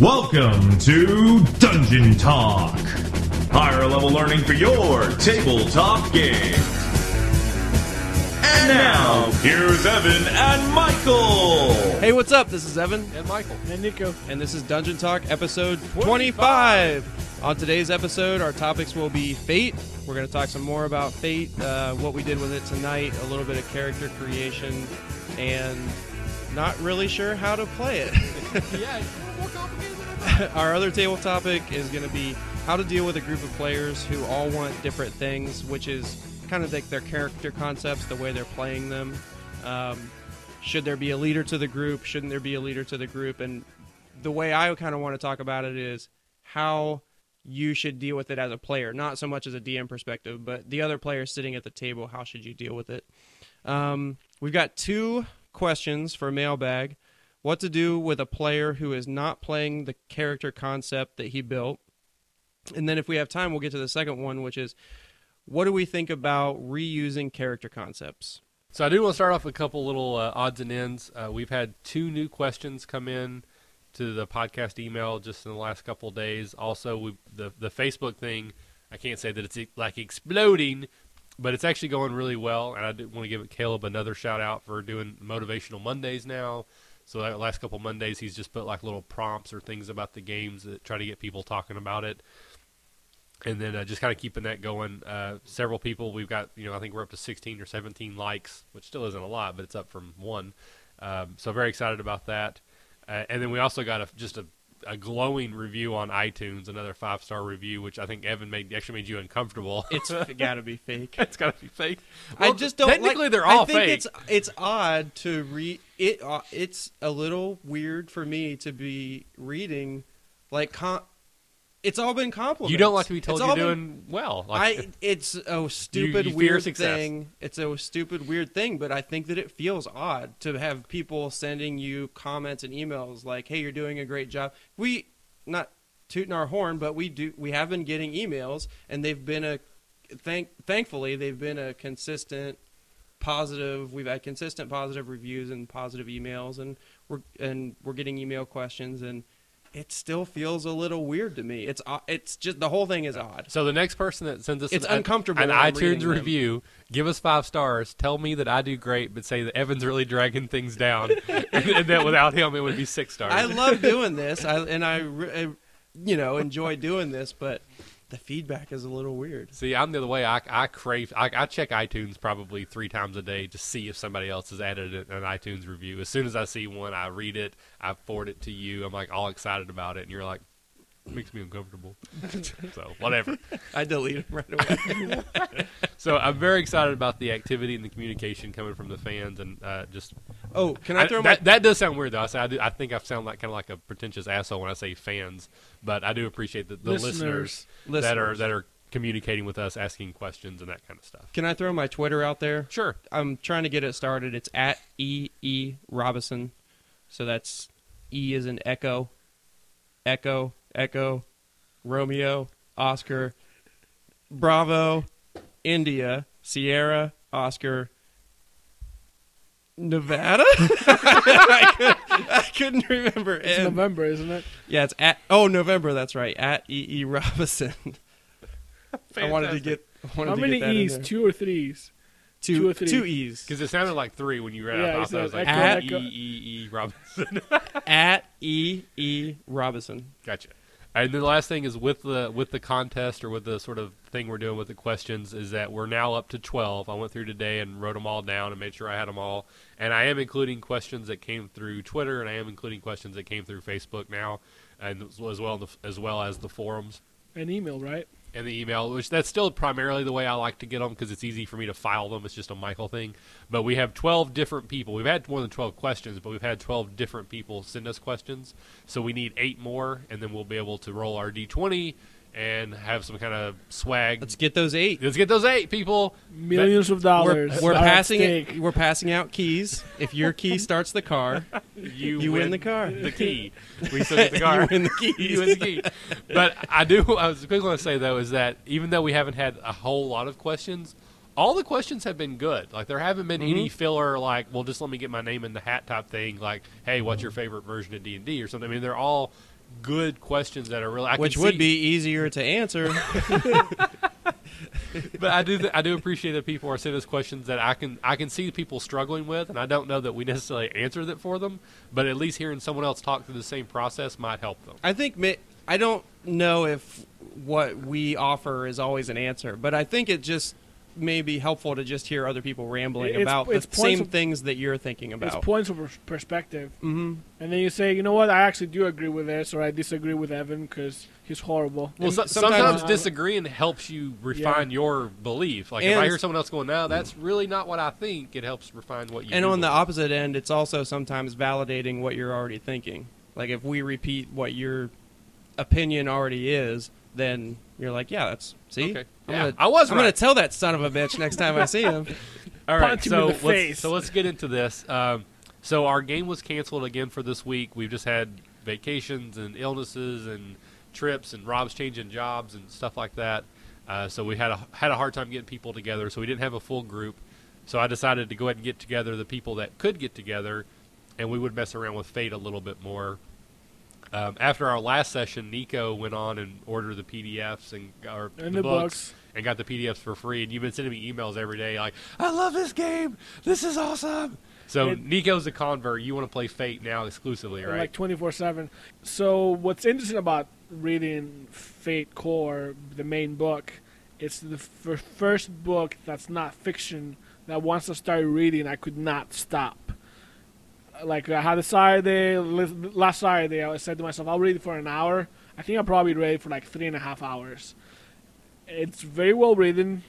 Welcome to Dungeon Talk. Higher level learning for your tabletop game. And now, here's Evan and Michael. Hey, what's up? This is Evan, and Michael. And Nico. and this is Dungeon Talk episode 25. On today's episode, our topics will be Fate. We're going to talk some more about Fate, uh, what we did with it tonight, a little bit of character creation, and not really sure how to play it. Yeah, it's a little more complicated than I thought. Our other table topic is going to be how to deal with a group of players who all want different things, which is kind of like their character concepts, the way they're playing them. Um, should there be a leader to the group? Shouldn't there be a leader to the group? And the way I kind of want to talk about it is how you should deal with it as a player, not so much as a DM perspective, but the other players sitting at the table, how should you deal with it? Um, we've got two questions for mailbag what to do with a player who is not playing the character concept that he built. And then if we have time, we'll get to the second one, which is what do we think about reusing character concepts? So I do want to start off with a couple little uh, odds and ends. Uh, we've had two new questions come in to the podcast email just in the last couple days. Also, we, the the Facebook thing, I can't say that it's like exploding, but it's actually going really well. And I want to give Caleb another shout out for doing motivational Mondays now. So that last couple Mondays, he's just put like little prompts or things about the games that try to get people talking about it. And then uh, just kind of keeping that going. Uh, several people, we've got, you know, I think we're up to 16 or 17 likes, which still isn't a lot, but it's up from one. Um, so very excited about that. Uh, and then we also got a, just a, a glowing review on iTunes, another five star review, which I think Evan made actually made you uncomfortable. It's got to be fake. it's got to be fake. I just don't. Technically, like, they're all I think fake. it's it's odd to read it. Uh, it's a little weird for me to be reading, like, com- it's all been compliments. you don't like to be told It's you're all been- doing well. Like, I it's a stupid you fear weird thing. It's a stupid weird thing, but I think that it feels odd to have people sending you comments and emails like, "Hey, you're doing a great job." We not tooting our horn, but we do. We have been getting emails, and they've been a thank. Thankfully, they've been a consistent positive. We've had consistent positive reviews and positive emails, and we're and we're getting email questions and. It still feels a little weird to me. It's o- it's just the whole thing is odd. So the next person that sends us It's an, uncomfortable an iTunes review, give us five stars. Tell me that I do great, but say that Evan's really dragging things down, and, and that without him it would be six stars. I love doing this, I, and I, I, you know, enjoy doing this, but the feedback is a little weird. See, I'm the other way. I, I crave. I, I check iTunes probably three times a day to see if somebody else has added an an iTunes review. As soon as I see one, I read it. I forward it to you. I'm like all excited about it, and you're like, makes me uncomfortable. so whatever. I delete them right away. So I'm very excited about the activity and the communication coming from the fans, and uh, just oh, can I throw that, my? that does sound weird though. I say I, do, I think I sound like kind of like a pretentious asshole when I say fans, but I do appreciate the, the listeners, Listeners. that are that are communicating with us, asking questions and that kind of stuff. Can I throw my Twitter out there? Sure. I'm trying to get it started. It's at e e Robinson, so that's E is an Echo, Echo, Echo, Romeo, Oscar, Bravo, India, Sierra, Oscar, Nevada. I, could, I couldn't remember. It's M. November, isn't it? Yeah, it's at oh November. That's right. At E E Robinson. I wanted to get. I wanted How to many get that in E's? there. Two or threes? two, two or three? two E's. Because it sounded like three when you read Yeah, it. I it was says like echo, E. E E Robinson. at E E Robinson. gotcha. And the last thing is with the with the contest or with the sort of thing we're doing with the questions is that we're now up to twelve. I went through today and wrote them all down and made sure I had them all. And I am including questions that came through Twitter and I am including questions that came through Facebook now, and as well as well as the forums. And email, right? And the email, which that's still primarily the way I like to get them because it's easy for me to file them. It's just a Michael thing. But we have 12 different people. We've had more than 12 questions, but we've had 12 different people send us questions. So we need eight more, and then we'll be able to roll our D20 and have some kind of swag. Let's get those eight. Let's get those eight people. Millions of We're, dollars. we're passing it. We're passing out keys. If your key starts the car, You, You win the car. The key. We still get the car. you win the keys. you win the key. But I do. I was quickly want to say though is that even though we haven't had a whole lot of questions, all the questions have been good. Like there haven't been any mm-hmm. filler like, well, just let me get my name in the hat type thing. Like, hey, what's your favorite version of D and D or something? I mean, they're all good questions that are really I which would see- be easier to answer. but I do th- I do appreciate that people are sending us questions that I can I can see people struggling with, and I don't know that we necessarily answer that for them, but at least hearing someone else talk through the same process might help them. I think I don't know if what we offer is always an answer, but I think it just may be helpful to just hear other people rambling It's- about it's the same of- things that you're thinking about. It's points of pers- perspective, hmm and then you say, you know what, I actually do agree with this, or I disagree with Evan because he's horrible. Well, so, sometimes- sometimes, Uh, disagreeing helps you refine your belief. Like if I hear someone else going, "No, that's really not what I think," it helps refine what you. And do on the believe. opposite end, it's also sometimes validating what you're already thinking. Like if we repeat what your opinion already is, then you're like, yeah, that's see. Okay. I'm Yeah, gonna, I was I'm gonna tell that son of a bitch next time I see him. All right, Punch him so in the let's, face. so let's get into this. Um, so our game was canceled again for this week. We've just had vacations and illnesses and trips, and Rob's changing jobs and stuff like that. Uh, so we had a had a hard time getting people together. So we didn't have a full group. So I decided to go ahead and get together the people that could get together, and we would mess around with Fate a little bit more. Um, after our last session, Nico went on and ordered the PDFs and or And the, the books, books. and got the PDFs for free. And you've been sending me emails every day like, "I love this game. This is awesome." So It- Nico's a convert. You want to play Fate now exclusively, right? like 24 7 so what's interesting about reading fate core the main book it's the f- first book that's not fiction that once i started reading i could not stop like i had a saturday last saturday i said to myself i'll read for an hour. I think i'll probably read for like three and a half hours. It's very well written.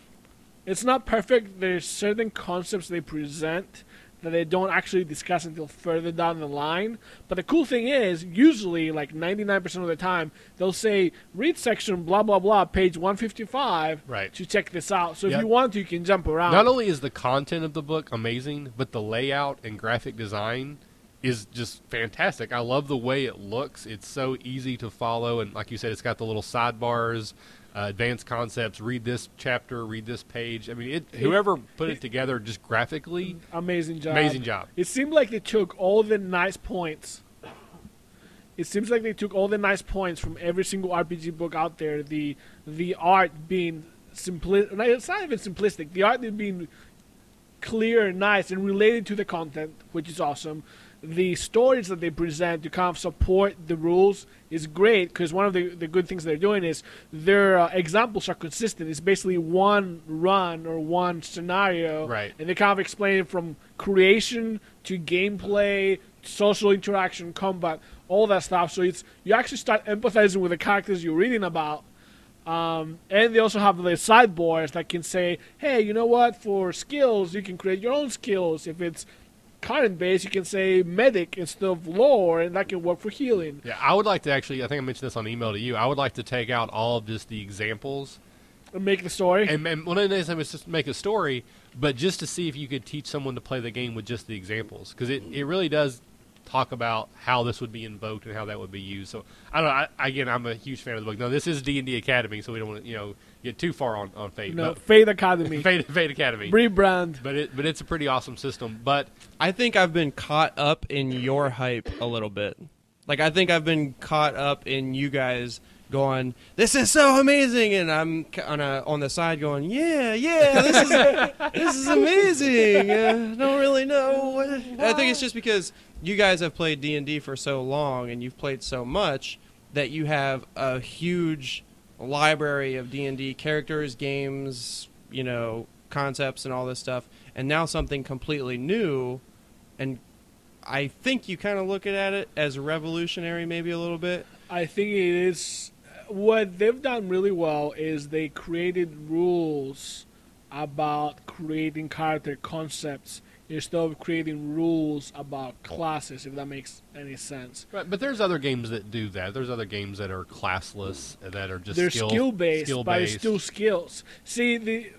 It's not perfect. There's certain concepts they present that they don't actually discuss until further down the line. But the cool thing is, usually, like 99% of the time, they'll say, read section blah, blah, blah, page 155 Right. to check this out. So Yep. if you want to, you can jump around. Not only is the content of the book amazing, but the layout and graphic design is just fantastic. I love the way it looks. It's so easy to follow, and like you said, it's got the little sidebars, uh, advanced concepts. Read this chapter, read this page. I mean, it, whoever put it together just graphically, Amazing job. amazing job. It seemed like they took all the nice points. It seems like they took all the nice points from every single RPG book out there. The the art being simpli- It's not even simplistic. The art being clear and nice and related to the content, which is awesome. The stories that they present to kind of support the rules is great because one of the, the good things they're doing is their uh, examples are consistent. It's basically one run or one scenario, Right. And they kind of explain it from creation to gameplay, social interaction, combat, all that stuff. So it's you actually start empathizing with the characters you're reading about. Um, and they also have the sideboards that can say, hey, you know what? For skills, you can create your own skills. If it's current base, you can say medic instead of lore, and that can work for healing. Yeah, I would like to actually. I think I mentioned this on email to you. I would like to take out all of just the examples And make the story. and, and one of the things is just make a story, but just to see if you could teach someone to play the game with just the examples, because it, it really does talk about how this would be invoked and how that would be used. So I don't know. I, again, I'm a huge fan of the book. Now this is D and D Academy, so we don't want to you know get too far on on Fate. no, but- Fate Academy. Fate, Fate Academy. Rebrand. But it but it's a pretty awesome system. But I think I've been caught up in your hype a little bit. Like I think I've been caught up in you guys going, "This is so amazing," and I'm on a, on the side going, "Yeah, yeah, this is this is amazing." Uh, don't really know. What. I think it's just because you guys have played D and D for so long and you've played so much that you have a huge library of D and D characters, games, you know, concepts, and all this stuff. And now something completely new and I think you kind of look at it as revolutionary, maybe a little bit. I think it is what they've done really well is they created rules about creating character concepts instead of creating rules about classes if that makes any sense. Right, but there's other games that do that. There's other games that are classless that are just they're skill, skill based skill but it's still skills. See the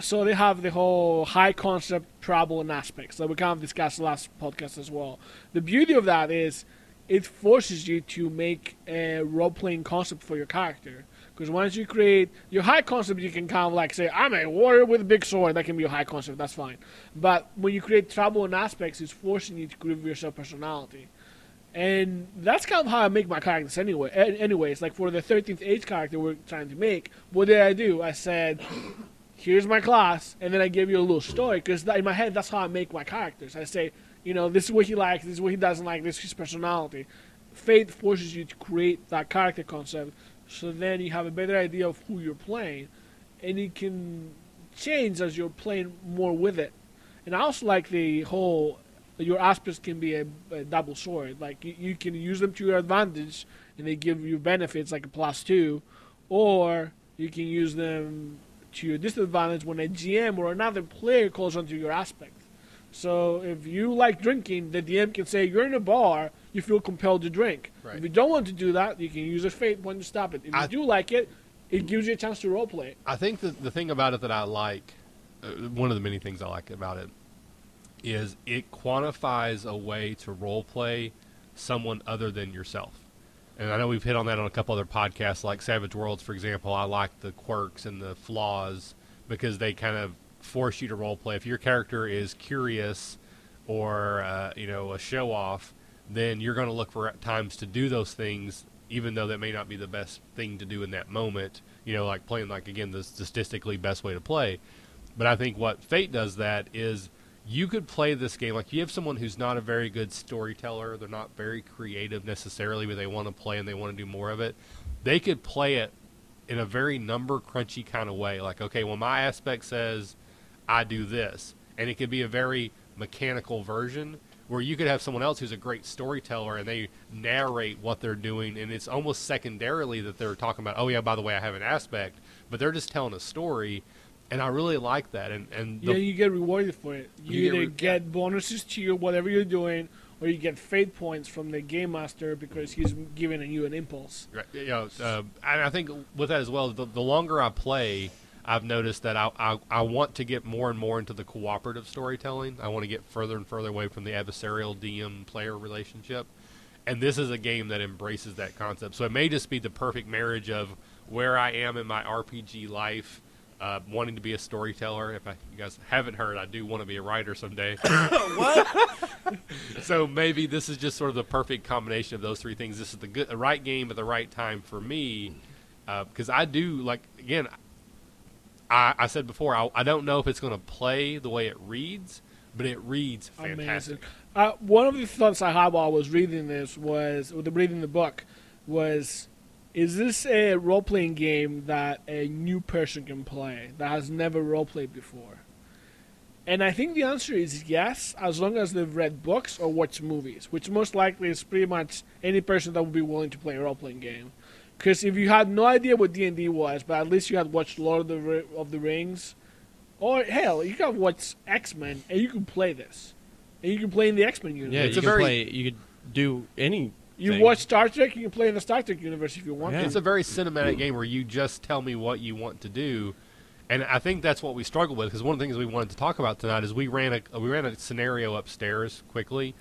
so they have the whole high concept trouble and aspects that we kind of discussed last podcast as well. The beauty of that is it forces you to make a role-playing concept for your character because once you create your high concept you can kind of like say i'm a warrior with a big sword that can be a high concept that's fine but when you create trouble and aspects it's forcing you to give yourself personality And that's kind of how I make my characters anyway. Anyways, like for the 13th age character we're trying to make, what did I do? I said, here's my class, and then I give you a little story because in my head that's how I make my characters. I say, you know, this is what he likes, this is what he doesn't like, this is his personality. Fate forces you to create that character concept, so then you have a better idea of who you're playing, and you can change as you're playing more with it. And I also like the whole your aspects can be a, a double sword. Like you, you can use them to your advantage, and they give you benefits like a plus two, or you can use them to your disadvantage when a GM or another player calls onto your aspect. So if you like drinking, the DM can say you're in a bar, you feel compelled to drink. Right. If you don't want to do that, you can use a fate point to stop it. If you I- do like it, it gives you a chance to roleplay. I think that the thing about it that I like, uh, one of the many things I like about it, is it quantifies a way to role play someone other than yourself. And I know we've hit on that on a couple other podcasts, like Savage Worlds, for example. I like the quirks and the flaws because they kind of force you to role play. If your character is curious or uh, you know a show off, then you're going to look for times to do those things, even though that may not be the best thing to do in that moment. You know, like playing like again the statistically best way to play. But I think what Fate does that is you could play this game like you have someone who's not a very good storyteller, they're not very creative necessarily, but they want to play and they want to do more of it. They could play it in a very number crunchy kind of way. Like, okay, well, my aspect says I do this, and it could be a very mechanical version where you could have someone else who's a great storyteller and they narrate what they're doing, and it's almost secondarily that they're talking about, oh yeah, by the way, I have an aspect, but they're just telling a story, and I really like that. And and the, yeah, you get rewarded for it. You, You get either re- get bonuses to your whatever you're doing, or you get fate points from the game master because he's giving you an impulse. Right, you know, uh, and I think with that as well, the, the longer I play, I've noticed that I, I I want to get more and more into the cooperative storytelling. I want to get further and further away from the adversarial DM player relationship, and this is a game that embraces that concept. So it may just be the perfect marriage of where I am in my RPG life. Uh, wanting to be a storyteller. If I, you guys haven't heard, I do want to be a writer someday. what? so maybe this is just sort of the perfect combination of those three things. This is the good, the right game at the right time for me, because I do like again. I, I said before, I, I don't know if it's going to play the way it reads, but it reads fantastic. Uh, one of the thoughts I had while I was reading this was, with the reading the book, was, is this a role playing game that a new person can play that has never role played before? And I think the answer is yes, as long as they've read books or watched movies, which most likely is pretty much any person that would be willing to play a role playing game. Because if you had no idea what D and D was, but at least you had watched Lord of the Ri- of the Rings, or hell, you could have watched X Men, and you can play this, and you can play in the X Men universe. Yeah, It's you a can very- play. You could do any. You thing. watch Star Trek, you can play in the Star Trek universe if you want Yeah. to. It's a very cinematic game where you just tell me what you want to do, and I think that's what we struggle with. Because one of the things we wanted to talk about tonight is we ran a we ran a scenario upstairs quickly,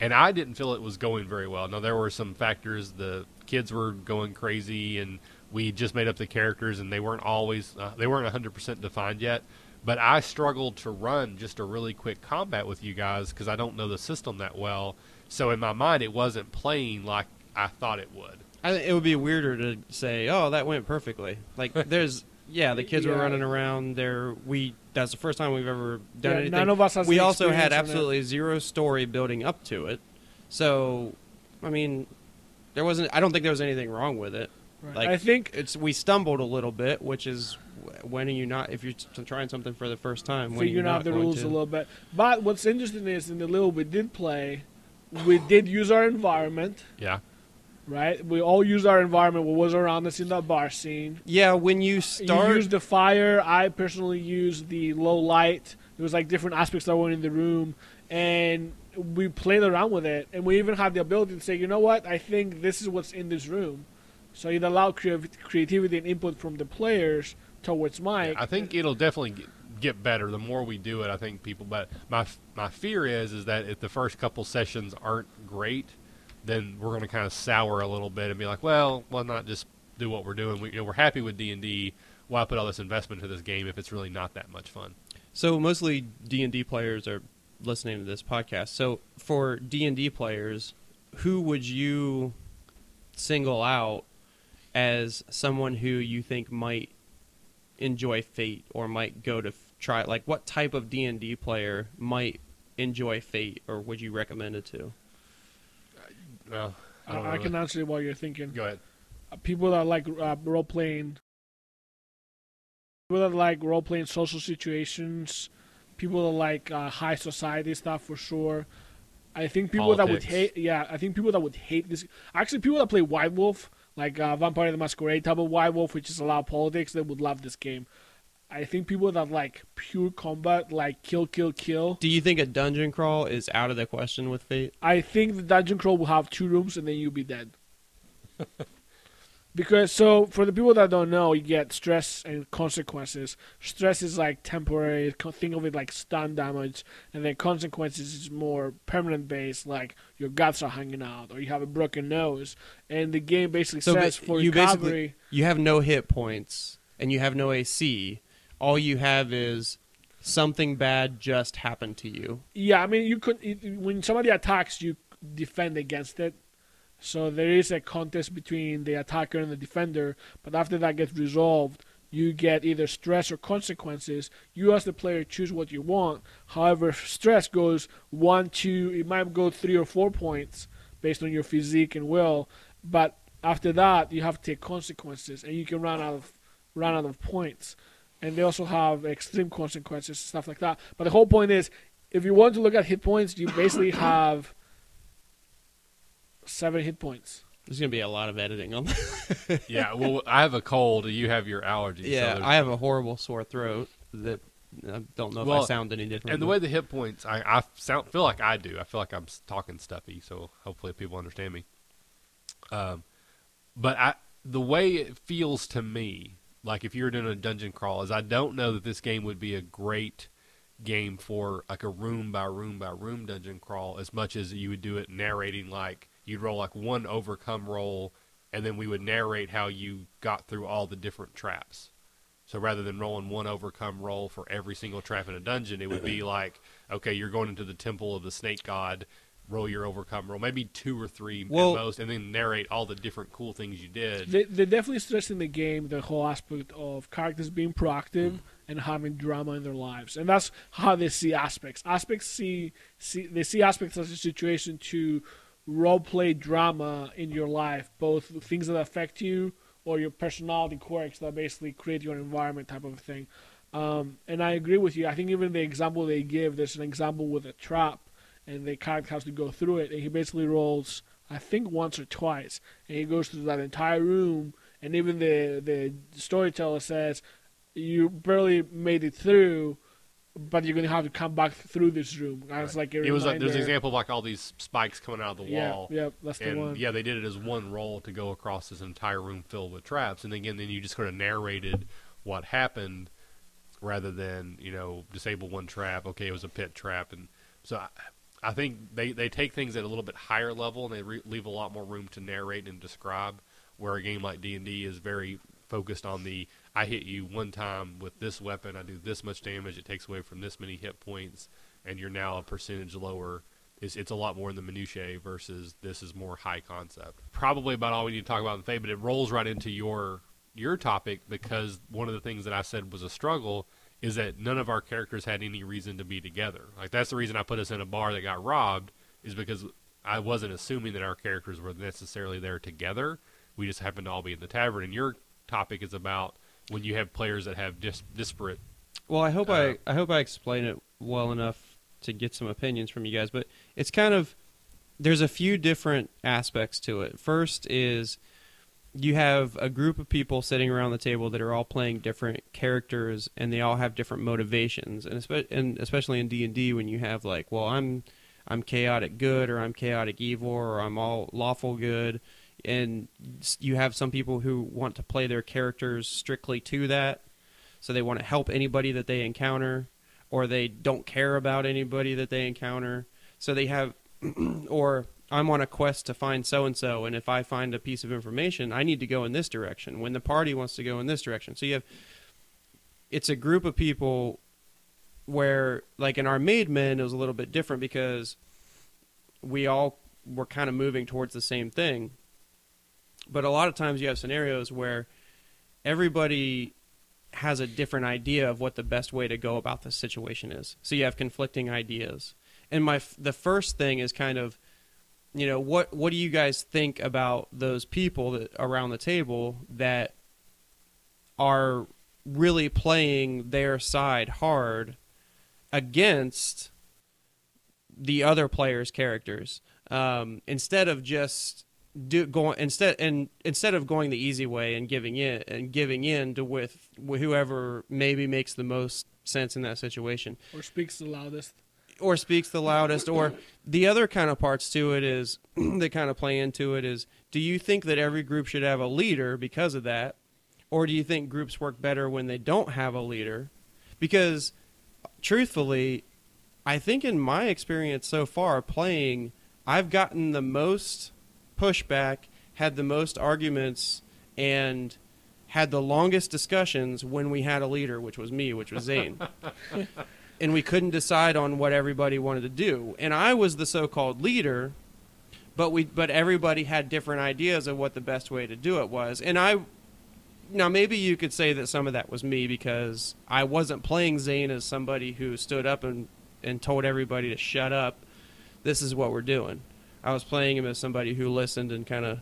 and I didn't feel it was going very well. Now there were some factors. The kids were going crazy, and we just made up the characters, and they weren't always uh, they weren't 100 percent defined yet. But I struggled to run just a really quick combat with you guys because I don't know the system that well. So in my mind, it wasn't playing like I thought it would. I think it would be weirder to say, "Oh, that went perfectly." Like there's, yeah, the kids were running around. There, we. That's the first time we've ever done Yeah, anything. none of us has We also had experience on it. absolutely zero story building up to it. So, I mean, there wasn't. I don't think there was anything wrong with it. Right. Like I think it's we stumbled a little bit, which is when are you not if you're trying something for the first time when are you figuring not out the rules to? a little bit. But what's interesting is in the little we did play, we did use our environment. Yeah. Right, we all used our environment. What was around us in that bar scene? Yeah, when you start, You used the fire. I personally used the low light. There was like different aspects that were in the room, and we played around with it. And we even had the ability to say, you know what? I think this is what's in this room. So it allowed creav- creativity and input from the players towards Mike. I think it'll definitely get, get better the more we do it. I think people, but my my fear is is that if the first couple sessions aren't great, then we're going to kind of sour a little bit and be like, well, why not just do what we're doing? We, you know, we're happy with D and D. Why put all this investment into this game if it's really not that much fun? So mostly D and D players are listening to this podcast. So for D and D players, who would you single out as someone who you think might enjoy Fate or might go to f- try? Like, what type of D and D player might enjoy Fate, or would you recommend it to? Well, I, I, don't I really- can answer it while you're thinking. go ahead. Uh, people that like uh, role playing, people that like role playing social situations, people that like uh, high society stuff for sure. I think people that would hate, yeah, I think people that would hate this. Actually, people that play White Wolf, like uh, Vampire the Masquerade type of White Wolf, which is a lot of politics, they would love this game. I think people that like pure combat, like kill, kill, kill. Do you think a dungeon crawl is out of the question with Fate? I think the dungeon crawl will have two rooms and then you'll be dead. because so for the people that don't know, you get stress and consequences. Stress is like temporary. Think of it like stun damage, and then consequences is more permanent based, like your guts are hanging out or you have a broken nose. And the game basically So says for you recovery. basically you have no hit points and you have no AC. All you have is something bad just happened to you. Yeah, I mean, you could when somebody attacks, you defend against it. So there is a contest between the attacker and the defender, but after that gets resolved, you get either stress or consequences. You as the player choose what you want. However, stress goes one, two, it might go three or four points based on your physique and will. But after that, you have to take consequences, and you can run out of run out of points. And they also have extreme consequences, stuff like that. But the whole point is, if you want to look at hit points, you basically have seven hit points. There's gonna be a lot of editing on that. yeah, well, I have a cold. You have your allergies. yeah, there's- I have a horrible sore throat that I don't know if I sound any different. And the way the hit points, I, I sound feel like I do. I feel like I'm talking stuffy, so hopefully people understand me. Um, but I, the way it feels to me, like if you're doing a dungeon crawl, is I don't know that this game would be a great game for like a room by room by room dungeon crawl as much as you would do it narrating like you'd roll like one overcome roll and then we would narrate how you got through all the different traps. So rather than rolling one overcome roll for every single trap in a dungeon, it would be like, okay, you're going into the temple of the snake god, roll your overcome roll, maybe two or three Well- at most, and then narrate all the different cool things you did. They, they definitely stress in the game the whole aspect of characters being proactive mm. and having drama in their lives, and that's how they see aspects. Aspects see, see they see aspects as a situation to role play drama in your life, both things that affect you or your personality quirks that basically create your environment, type of thing. Um, and I agree with you. I think even the example they give, there's an example with a trap, and the character has to go through it, and he basically rolls, I think once or twice, and he goes through that entire room, and even the the storyteller says, you barely made it through, but you're gonna have to come back through this room. And it's like it was like there's an example of like all these spikes coming out of the Yeah, wall. yeah, that's the one. yeah, they did it as one roll to go across this entire room filled with traps, and again, then you just kind of narrated what happened, rather than you know disable one trap. Okay, it was a pit trap, and so I, I think they they take things at a little bit higher level, and they re- leave a lot more room to narrate and describe. Where a game like D and D is very focused on the I hit you one time with this weapon, I do this much damage, it takes away from this many hit points, and you're now a percentage lower it's, it's a lot more in the minutiae versus this is more high concept. Probably about all we need to talk about in Fate, but it rolls right into your your topic because one of the things that I said was a struggle is that none of our characters had any reason to be together. Like that's the reason I put us in a bar that got robbed is because I wasn't assuming that our characters were necessarily there together. We just happened to all be in the tavern. And your topic is about when you have players that have dis- disparate. Well, I hope Uh, I I hope I explain it well enough to get some opinions from you guys, but it's kind of there's a few different aspects to it. First is you have a group of people sitting around the table that are all playing different characters and they all have different motivations and, espe- and especially in D&D when you have like well I'm I'm chaotic good or I'm chaotic evil or I'm all lawful good and you have some people who want to play their characters strictly to that so they want to help anybody that they encounter or they don't care about anybody that they encounter so they have or I'm on a quest to find so and so, and if I find a piece of information, I need to go in this direction. When the party wants to go in this direction, so you have it's a group of people where, like in our made men, it was a little bit different because we all we're kind of moving towards the same thing. But a lot of times you have scenarios where everybody has a different idea of what the best way to go about the situation is. So you have conflicting ideas. And my the first thing is kind of you know what what do you guys think about those people that around the table that are really playing their side hard against the other players' characters um, instead of just do going instead and instead of going the easy way and giving in and giving in to with, whoever maybe makes the most sense in that situation. Or speaks the loudest. or speaks the loudest or the other kind of parts to it is that kind of play into it is do you think that every group should have a leader because of that? Or do you think groups work better when they don't have a leader? Because truthfully i think in my experience so far playing i've gotten the most pushback had the most arguments and had the longest discussions when we had a leader which was me which was zane and we couldn't decide on what everybody wanted to do. And I was the so-called leader, but we but everybody had different ideas of what the best way to do it was. And I now maybe you could say that some of that was me because I wasn't playing Zane as somebody who stood up and and told everybody to shut up. This is what we're doing. I was playing him as somebody who listened and kind of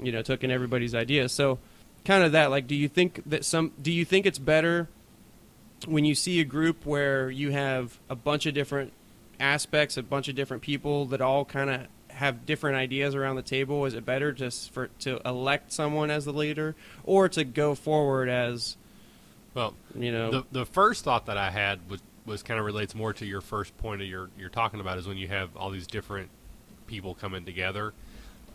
you know took in everybody's ideas. So kind of that like do you think that some do you think it's better when you see a group where you have a bunch of different aspects, a bunch of different people that all kind of have different ideas around the table, is it better just for to elect someone as the leader or to go forward as Well, you know? the the first thought that I had was was kind of relates more to your first point of your you're talking about is when you have all these different people coming together.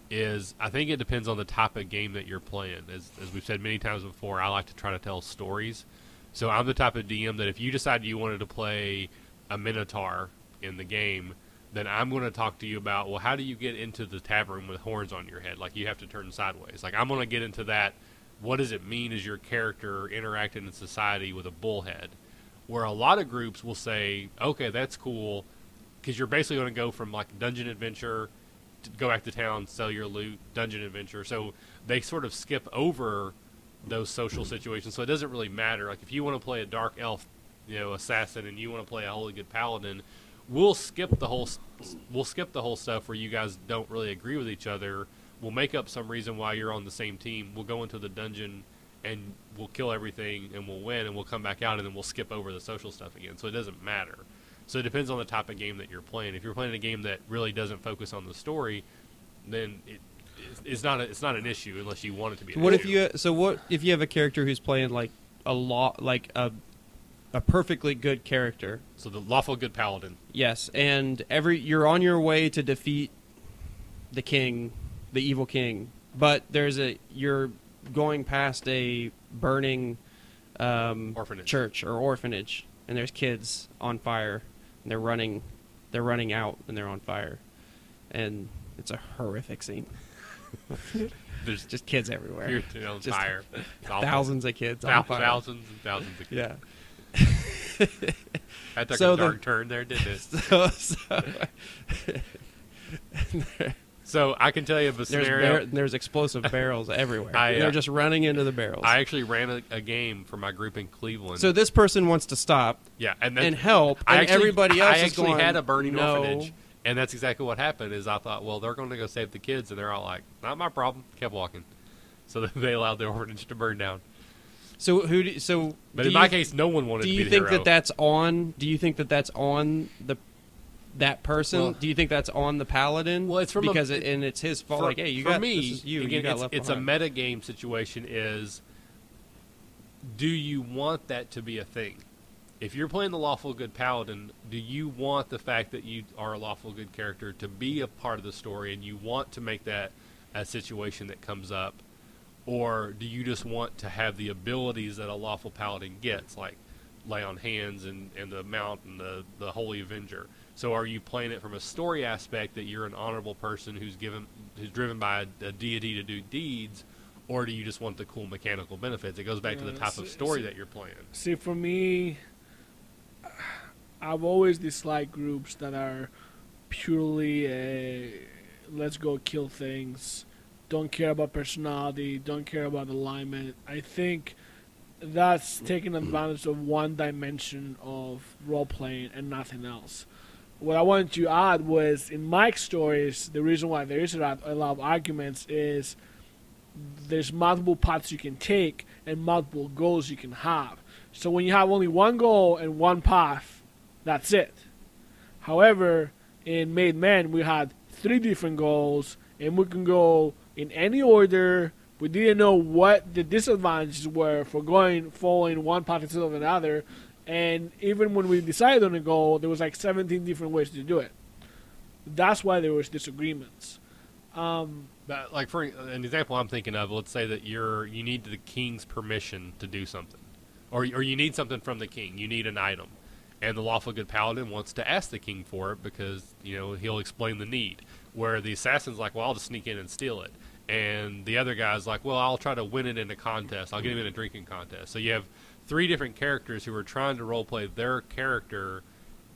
Is I think it depends on the type of game that you're playing. As as we've said many times before, I like to try to tell stories. So I'm the type of DM that if you decide you wanted to play a Minotaur in the game, then I'm going to talk to you about well, how do you get into the tavern with horns on your head? Like you have to turn sideways. Like I'm going to get into that. What does it mean as your character interacting in society with a bullhead? Where a lot of groups will say, okay, that's cool, because you're basically going to go from like dungeon adventure, to go back to town, sell your loot, dungeon adventure. So they sort of skip over those social situations. So it doesn't really matter. Like if you want to play a dark elf, you know, assassin, and you want to play a holy good paladin, we'll skip the whole we'll skip the whole stuff where you guys don't really agree with each other. We'll make up some reason why you're on the same team. We'll go into the dungeon and we'll kill everything and we'll win and we'll come back out and then we'll skip over the social stuff again. So it doesn't matter. So it depends on the type of game that you're playing. If you're playing a game that really doesn't focus on the story, then it it's not a, it's not an issue unless you want it to be. An what if you so what if you have a character who's playing like a lot like a a perfectly good character so the lawful good paladin Yes, and every you're on your way to defeat the king, the evil king, but there's a you're going past a burning um, Orphanage. church or orphanage, and there's kids on fire, they're running, they're running out, and they're on fire, and it's a horrific scene. there's Just kids everywhere, you're Just fire. Thousands of kids Thou- on fire. thousands and thousands of kids. Yeah. That took So a the- dark turn there, didn't it? So, so So I can tell you a there's scenario. bar- there's explosive barrels everywhere. I, uh, they're just running into the barrels. I actually ran a, a game for my group in Cleveland. So this person wants to stop yeah, and, and help, I and actually, everybody else I is actually going. had a burning no. orphanage, and that's exactly what happened. Is I thought, well, they're going to go save the kids, and they're all like, "Not my problem." Kept walking, so they allowed the orphanage to burn down. So who? Do, so But in you, my case, no one wanted do to you the think hero. that that's on? Do you think that that's on the that person? Well- do you think that's on the paladin? Well, it's from a- because it, and it's his fault. for, like, hey, you for got me, you. again, you got it's, left it's a meta game situation. Is do you want that to be a thing? If you're playing the lawful good paladin, do you want the fact that you are a lawful good character to be a part of the story, and you want to make that a situation that comes up, or do you just want to have the abilities that a lawful paladin gets, like lay on hands and, and the mount and the, the holy avenger? So are you playing it from a story aspect that you're an honorable person who's given who's driven by a, a deity to do deeds, or do you just want the cool mechanical benefits? It goes back to the type see- of story see- that you're playing. See, for me, I've always disliked groups that are purely uh, let's go kill things. Don't care about personality. Don't care about alignment. I think that's taking advantage of one dimension of role playing and nothing else. What I wanted to add was in Mike's stories, the reason why there is a lot, of arguments is there's multiple paths you can take and multiple goals you can have. So when you have only one goal and one path, that's it. However, in Made Men, we had three different goals, and we can go in any order. We didn't know what the disadvantages were for going following one path instead of another, and even when we decided on a goal, there was like 17 different ways to do it. That's why there was disagreements. Um, But, like for an example, I'm thinking of. Let's say that you're you need the king's permission to do something, or or you need something from the king. You need an item, and the lawful good paladin wants to ask the king for it because you know he'll explain the need. Where the assassin's like, well, I'll just sneak in and steal it, and the other guy's like, well, I'll try to win it in a contest. I'll get him in a drinking contest. So you have three different characters who are trying to role play their character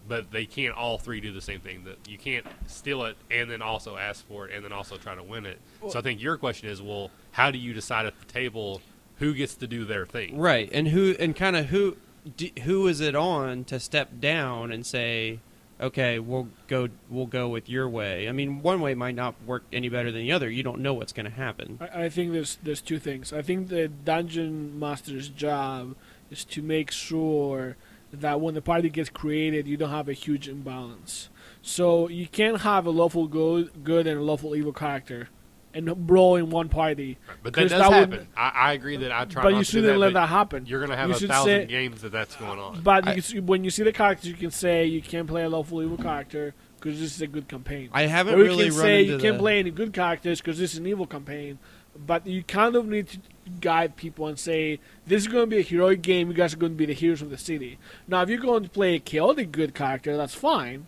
but they can't all three do the same thing. That you can't steal it and then also ask for it and then also try to win it. so I think your question is, well, how do you decide at the table who gets to do their thing? Right, and who and kind of who d- who is it on to step down and say, okay, we'll go we'll go with your way. I mean, one way might not work any better than the other. You don't know what's going to happen. I, I think there's there's two things. I think the dungeon master's job is to make sure that when the party gets created, you don't have a huge imbalance. So you can't have a lawful good, good and a lawful evil character, and brawl in one party. But that 'Cause does that would- happen. I, I agree that I try but not you shouldn't that, let that happen. You're going to have You a thousand say- games that that's going on. But I- you can, when you see the characters, you can say you can't play a lawful evil character because this is a good campaign. I haven't or you really can run say into you can't play any good characters because this is an evil campaign. But you kind of need to guide people and say this is going to be a heroic game. You guys are going to be the heroes of the city. Now, if you're going to play a chaotic good character, that's fine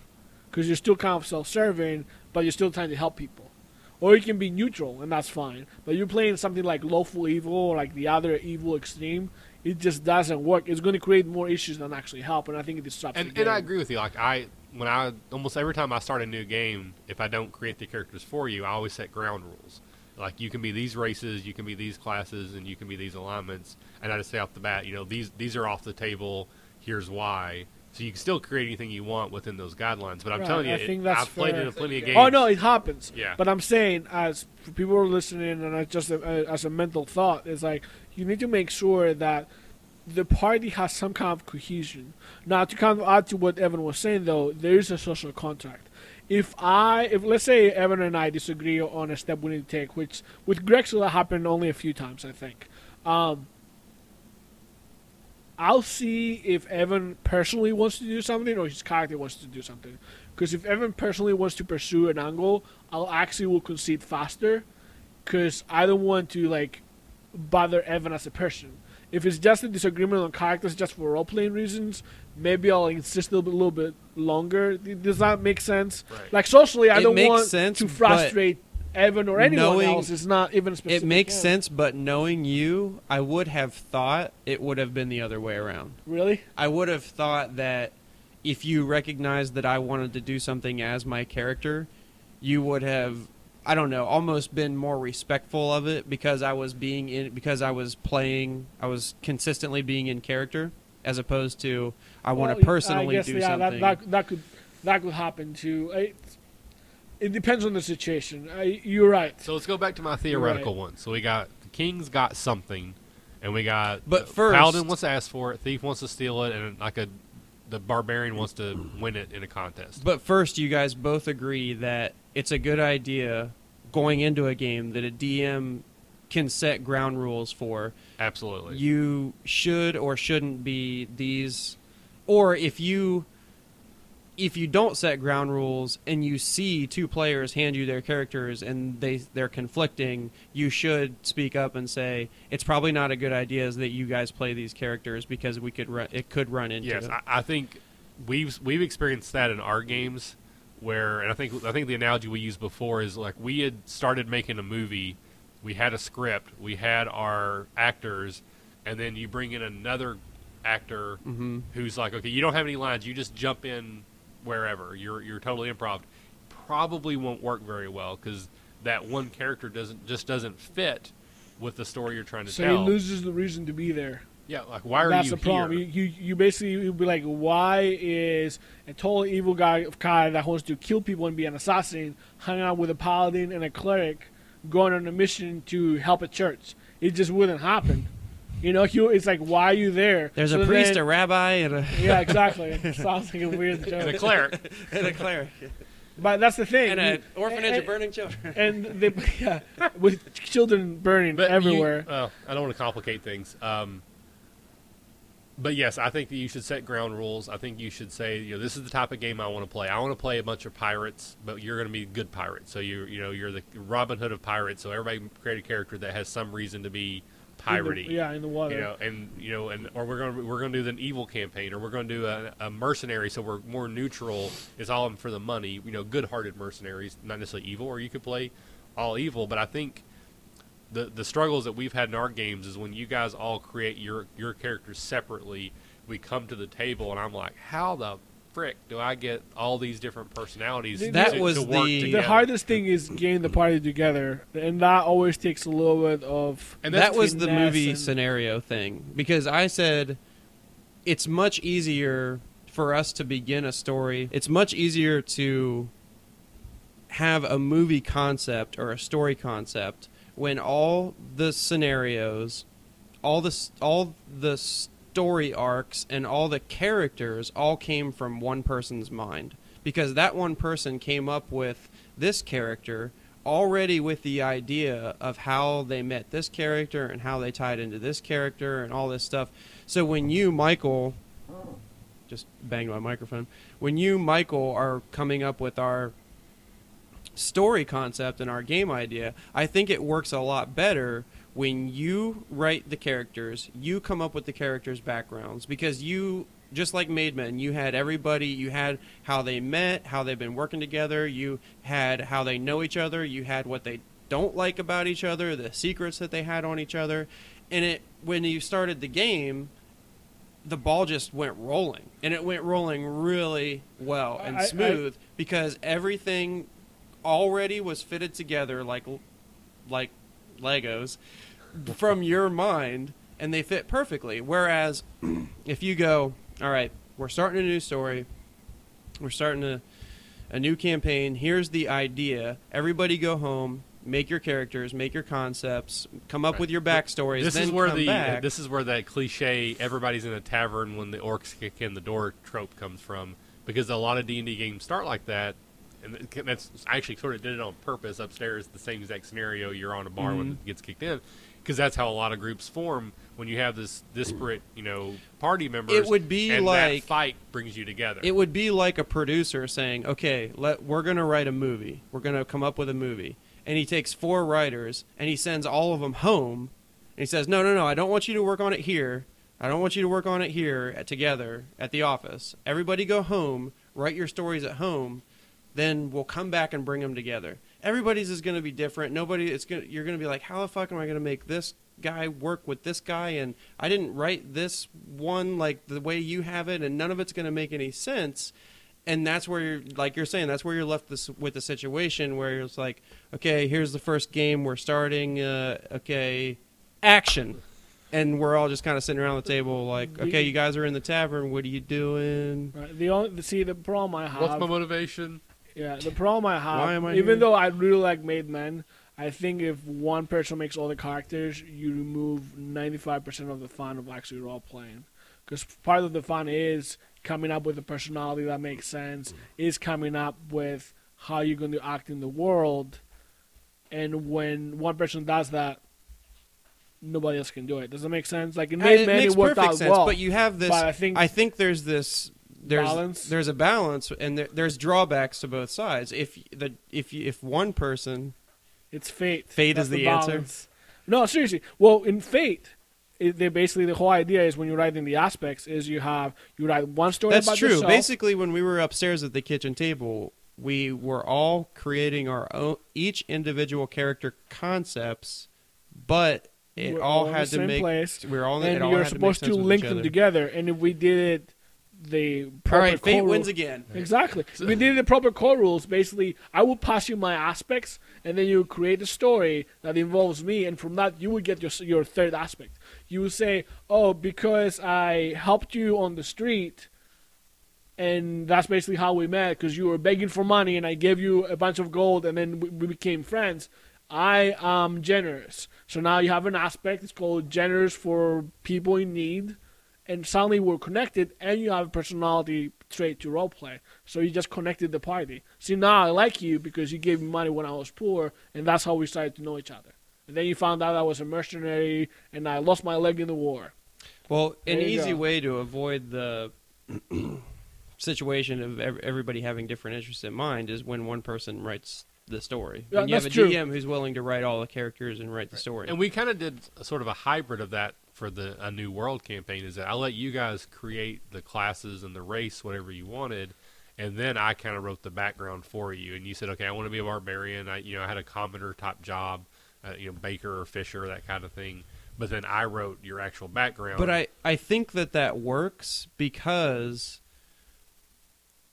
because you're still kind of self-serving, but you're still trying to help people. Or you can be neutral, and that's fine. But you're playing something like lawful evil or like the other evil extreme. It just doesn't work. It's going to create more issues than actually help, and I think it disrupts and the game. and I agree with you. Like I, when I almost every time I start a new game, if I don't create the characters for you, I always set ground rules. Like you can be these races, you can be these classes, and you can be these alignments. And I just say off the bat, you know, these these are off the table. Here's why. So you can still create anything you want within those guidelines. But I'm Right, telling you, I it- think that's I've played fair. it in plenty of oh, games. Oh no, it happens. Yeah. But I'm saying, as people are listening, and as just a, as a mental thought, is like you need to make sure that the party has some kind of cohesion. Now, to kind of add to what Evan was saying, though, there is a social contract. If I, if let's say Evan and I disagree on a step we need to take, which with Grexel that happened only a few times, I think. Um, I'll see if Evan personally wants to do something or his character wants to do something. Because if Evan personally wants to pursue an angle, I'll actually will concede faster. Because I don't want to like bother Evan as a person. If it's just a disagreement on characters just for role playing reasons, maybe I'll insist a little bit, little bit longer. Does that make sense? Right. Like socially, I It don't want sense, to frustrate Evan or anyone knowing- else. It's not even specific. It makes sense, but knowing you, I would have thought it would have been the other way around. Really? I would have thought that if you recognized that I wanted to do something as my character, you would have I don't know, almost been more respectful of it because I was being in because I was playing I was consistently being in character as opposed to I want Well, to personally I guess, do yeah, something. That, that, that could that could happen too. It, it depends on the situation. I, you're right. So let's go back to my theoretical one. So we got the king's got something, and we got But the first- paladin wants to ask for it, thief wants to steal it, and like a the barbarian wants to win it in a contest. But first, you guys both agree that it's a good idea going into a game that a DM can set ground rules for. Absolutely. You should or shouldn't be these, or if you if you don't set ground rules and you see two players hand you their characters and they they're conflicting, you should speak up and say it's probably not a good idea that you guys play these characters because we could run it could run into Yes. I, I think we've we've experienced that in our games where, and I think I think the analogy we used before is like we had started making a movie, we had a script, we had our actors, and then you bring in another actor Mhm. who's like, okay, you don't have any lines, you just jump in wherever. You're you're totally improv. probably won't work very well because that one character doesn't just doesn't fit with the story you're trying to So tell. he loses the reason to be there. yeah, like why are That's you the problem. here? You, you you basically you'd be like, why is a total evil guy of guy that wants to kill people and be an assassin hanging out with a paladin and a cleric, going on a mission to help a church? It just wouldn't happen. You know, he, it's like, why are you there? There's So a priest, then- a rabbi, and a yeah, exactly. Sounds like a weird joke. and a cleric. and a cleric, But that's the thing. and an orphanage and, of burning children. and they, yeah, with children burning But everywhere. You, uh, I don't want to complicate things. Um, but yes, I think that you should set ground rules. I think you should say, you know, this is the type of game I want to play. I want to play a bunch of pirates, but you're going to be good pirates. So you, you know, you're the Robin Hood of pirates. So everybody create a character that has some reason to be In the- yeah, in the water. You know, and you know, and or we're gonna we're gonna do an evil campaign, or we're gonna do a, a mercenary, so we're more neutral. It's all for the money. You know, good-hearted mercenaries, not necessarily evil. Or you could play all evil, but I think the the struggles that we've had in our games is when you guys all create your your characters separately. We come to the table, and I'm like, how the frick do I get all these different personalities? That to, was to work the- the hardest thing is getting the party together, and that always takes a little bit of. And that's that was the finesse movie and- scenario thing because I said it's much easier for us to begin a story. It's much easier to have a movie concept or a story concept when all the scenarios, all the s- all the story arcs and all the characters all came from one person's mind because that one person came up with this character already with the idea of how they met this character and how they tied into this character and all this stuff. So when you, Michael, just banged my microphone. When you, Michael, are coming up with our story concept and our game idea, I think it works a lot better when you write the characters, you come up with the characters' backgrounds because you just like Made Men, you had everybody, you had how they met, how they've been working together, you had how they know each other, you had what they don't like about each other, the secrets that they had on each other. And it when you started the game, the ball just went rolling. And it went rolling really well and I- I- smooth because everything already was fitted together like like Legos from your mind and they fit perfectly. Whereas if you go, all right, we're starting a new story, we're starting a, a new campaign, here's the idea. Everybody go home, make your characters, make your concepts, come up with your backstories. This then is where the back. this is where that cliche "everybody's in a tavern when the orcs kick in the door" trope comes from, because a lot of D and D games start like that, and that's I actually sort of did it on purpose. Upstairs, the same exact scenario. You're on a bar when Mhm. it gets kicked in, because that's how a lot of groups form when you have this disparate, you know, party members. It would be and like- that fight brings you together. It would be like a producer saying, "Okay, let we're going to write a movie. We're going to come up with a movie." And he takes four writers and he sends all of them home. And he says, "No, no, no. I don't want you to work on it here. I don't want you to work on it here at, together at the office. Everybody go home, write your stories at home, then we'll come back and bring them together. Everybody's is going to be different. Nobody it's going you're going to be like, "How the fuck am I going to make this guy work with this guy and I didn't write this one like the way you have it and none of it's going to make any sense." And that's where you're like you're saying that's where you're left this with the situation where it's like, "Okay, here's the first game we're starting uh okay, action." And we're all just kind of sitting around the table like, "Okay, you guys are in the tavern. What are you doing?" Right. The only see the problem I have. What's my motivation? Yeah, the problem I have, Why am I even here? though I really like Made Men, I think if one person makes all the characters, you remove 95% of the fun of actually role playing. Because part of the fun is coming up with a personality that makes sense, is coming up with how you're going to act in the world. And when one person does that, nobody else can do it. Does that make sense? Like in Made it Men, makes it worked perfect out sense, well. but you have this. but I think I think there's this. There's Balance? there's a balance, and there, there's drawbacks to both sides. If the if you, if one person, It's fate. Fate That's is the answer? No, seriously. Well, in fate, it, they basically the whole idea is when you're writing the aspects is you have you write one story that's about true. yourself. Basically, when we were upstairs at the kitchen table, we were all creating our own each individual character concepts, but it We're all all in had the to make. place, We were all. it and all you're supposed to link them together. And if we did it the All proper right, fate wins rule- again. Exactly. we did the proper core rules. Basically, I will pass you my aspects, and then you create a story that involves me, and from that you would get your your third aspect. You would say, "Oh, because I helped you on the street." And that's basically how we met because you were begging for money and I gave you a bunch of gold and then we, we became friends. I am generous. So now you have an aspect. It's called generous for people in need. And suddenly we're connected and you have a personality trait to roleplay. So you just connected the party. See, now I like you because you gave me money when I was poor. And that's how we started to know each other. And then you found out I was a mercenary and I lost my leg in the war. Well, an There you easy go. way to avoid the situation of everybody having different interests in mind is when one person writes the story. Yeah, when you have a that's true. DM who's willing to write all the characters and write the story. And we kind of did a sort of a hybrid of that for the a new world campaign. Is that I let you guys create the classes and the race, whatever you wanted, and then I kind of wrote the background for you. And you said, okay, I want to be a barbarian. I, you know, I had a commoner type job, uh, you know, baker or fisher, that kind of thing. But then I wrote your actual background. But I, I think that that works because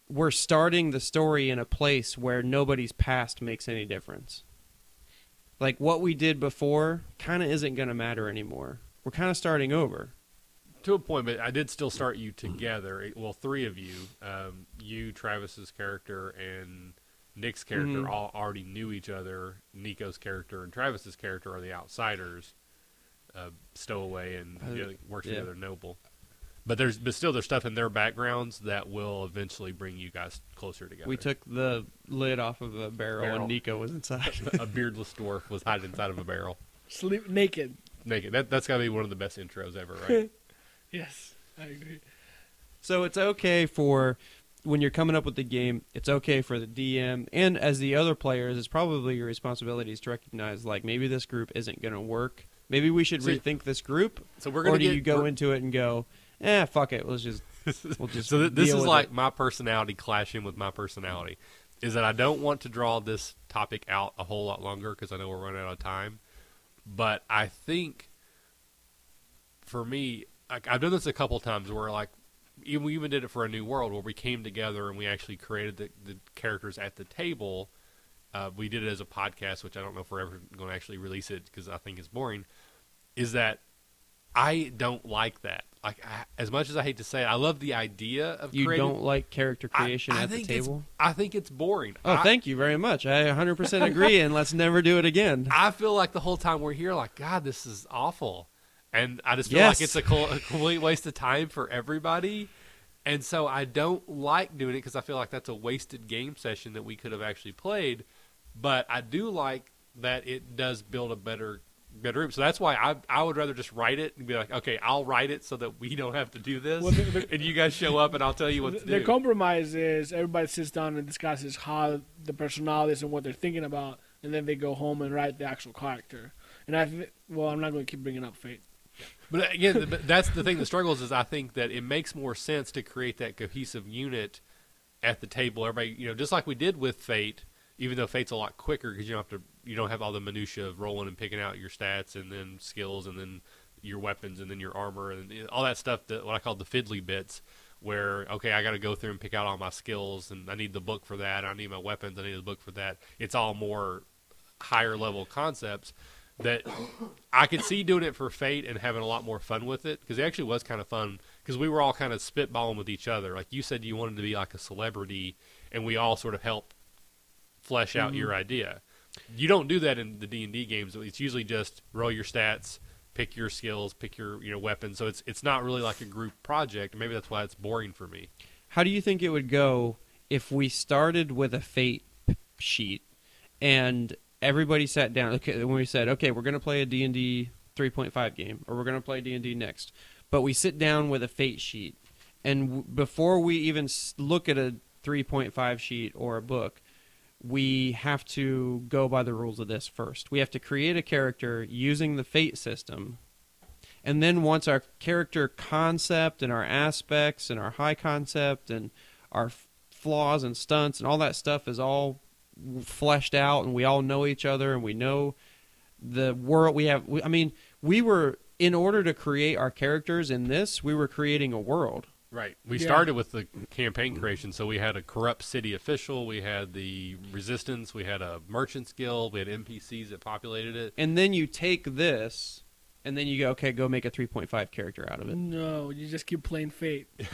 we're starting the story in a place where nobody's past makes any difference. Like what we did before kind of isn't going to matter anymore. We're kind of starting over. to a point, but I did still start you together. Well, three of you, um, you, Travis's character, and Nick's character, Mhm. all already knew each other. Nico's character and Travis's character are the outsiders, uh, stowaway and Uh, the other, works yeah. together, noble. But there's, but still, there's stuff in their backgrounds that will eventually bring you guys closer together. We took the lid off of a barrel, Barrel. and Nico was inside. a beardless dwarf was hiding inside of a barrel, Sleep naked. Naked. That that's got to be one of the best intros ever, right? Yes, I agree. So it's okay for when you're coming up with the game, it's okay for the DM and as the other players, it's probably your responsibilities to recognize like maybe this group isn't going to work. Maybe we should See- rethink this group. so we're gonna or do get, you go into it and go, eh, fuck it, let's just we'll just so th- this deal is with like it." my personality clashing with my personality is that i don't want to draw this topic out a whole lot longer because i know we're running out of time but i think for me like, i've done this a couple times where like even, we even did it for a new world where we came together and we actually created the, the characters at the table. Uh, we did it as a podcast which i don't know if we're ever going to actually release it because i think it's boring is that i don't like that like I, as much as i hate to say it i love the idea of you creating don't like character creation I at the table. I think it's boring. Oh, I, thank you very much. I 100% agree, and let's never do it again. I feel like the whole time we're here, like God, this is awful, and I just feel Yes. like it's a, col- a complete waste of time for everybody. And so I don't like doing it because I feel like that's a wasted game session that we could have actually played. But I do like that it does build a better better. So that's why I I would rather just write it and be like, okay, I'll write it so that we don't have to do this, Well, the- the- and you guys show up and I'll tell you what The, to the compromise is everybody sits down and discusses how the personalities and what they're thinking about, and then they go home and write the actual character. And I, th- well, I'm not going to keep bringing up fate. But again, that's the thing that struggles is I think that it makes more sense to create that cohesive unit at the table. Everybody, you know, just like we did with Fate, even though Fate's a lot quicker because you don't have to, you don't have all the minutia of rolling and picking out your stats and then skills and then your weapons and then your armor and eh, all that stuff. That what I call the fiddly bits. Where okay, I got to go through and pick out all my skills, and I need the book for that. I need my weapons. I need the book for that. It's all more higher level concepts that I could see doing it for Fate and having a lot more fun with it because it actually was kind of fun because we were all kind of spitballing with each other. Like you said, you wanted to be like a celebrity, and we all sort of helped flesh out your mm-hmm. idea. You don't do that in the D and D games. It's usually just roll your stats, pick your skills, pick your you know weapons. So it's it's not really like a group project. Maybe that's why it's boring for me. How do you think it would go if we started with a fate sheet and everybody sat down? Okay, when we said, okay, we're going to play a D and D 3.5 game, or we're going to play D and D next, but we sit down with a fate sheet, and w- before we even s- look at a 3.5 sheet or a book, we have to go by the rules of this first. We have to create a character using the fate system. And then once our character concept and our aspects and our high concept and our flaws and stunts and all that stuff is all fleshed out and we all know each other and we know the world we have we, I mean we were in order to create our characters in this we were creating a world Right. We Yeah. started with the campaign creation, so we had a corrupt city official, we had the resistance, we had a merchants guild, we had NPCs that populated it. And then you take this, and then you go, okay, go make a 3.5 character out of it. No, you just keep playing Fate.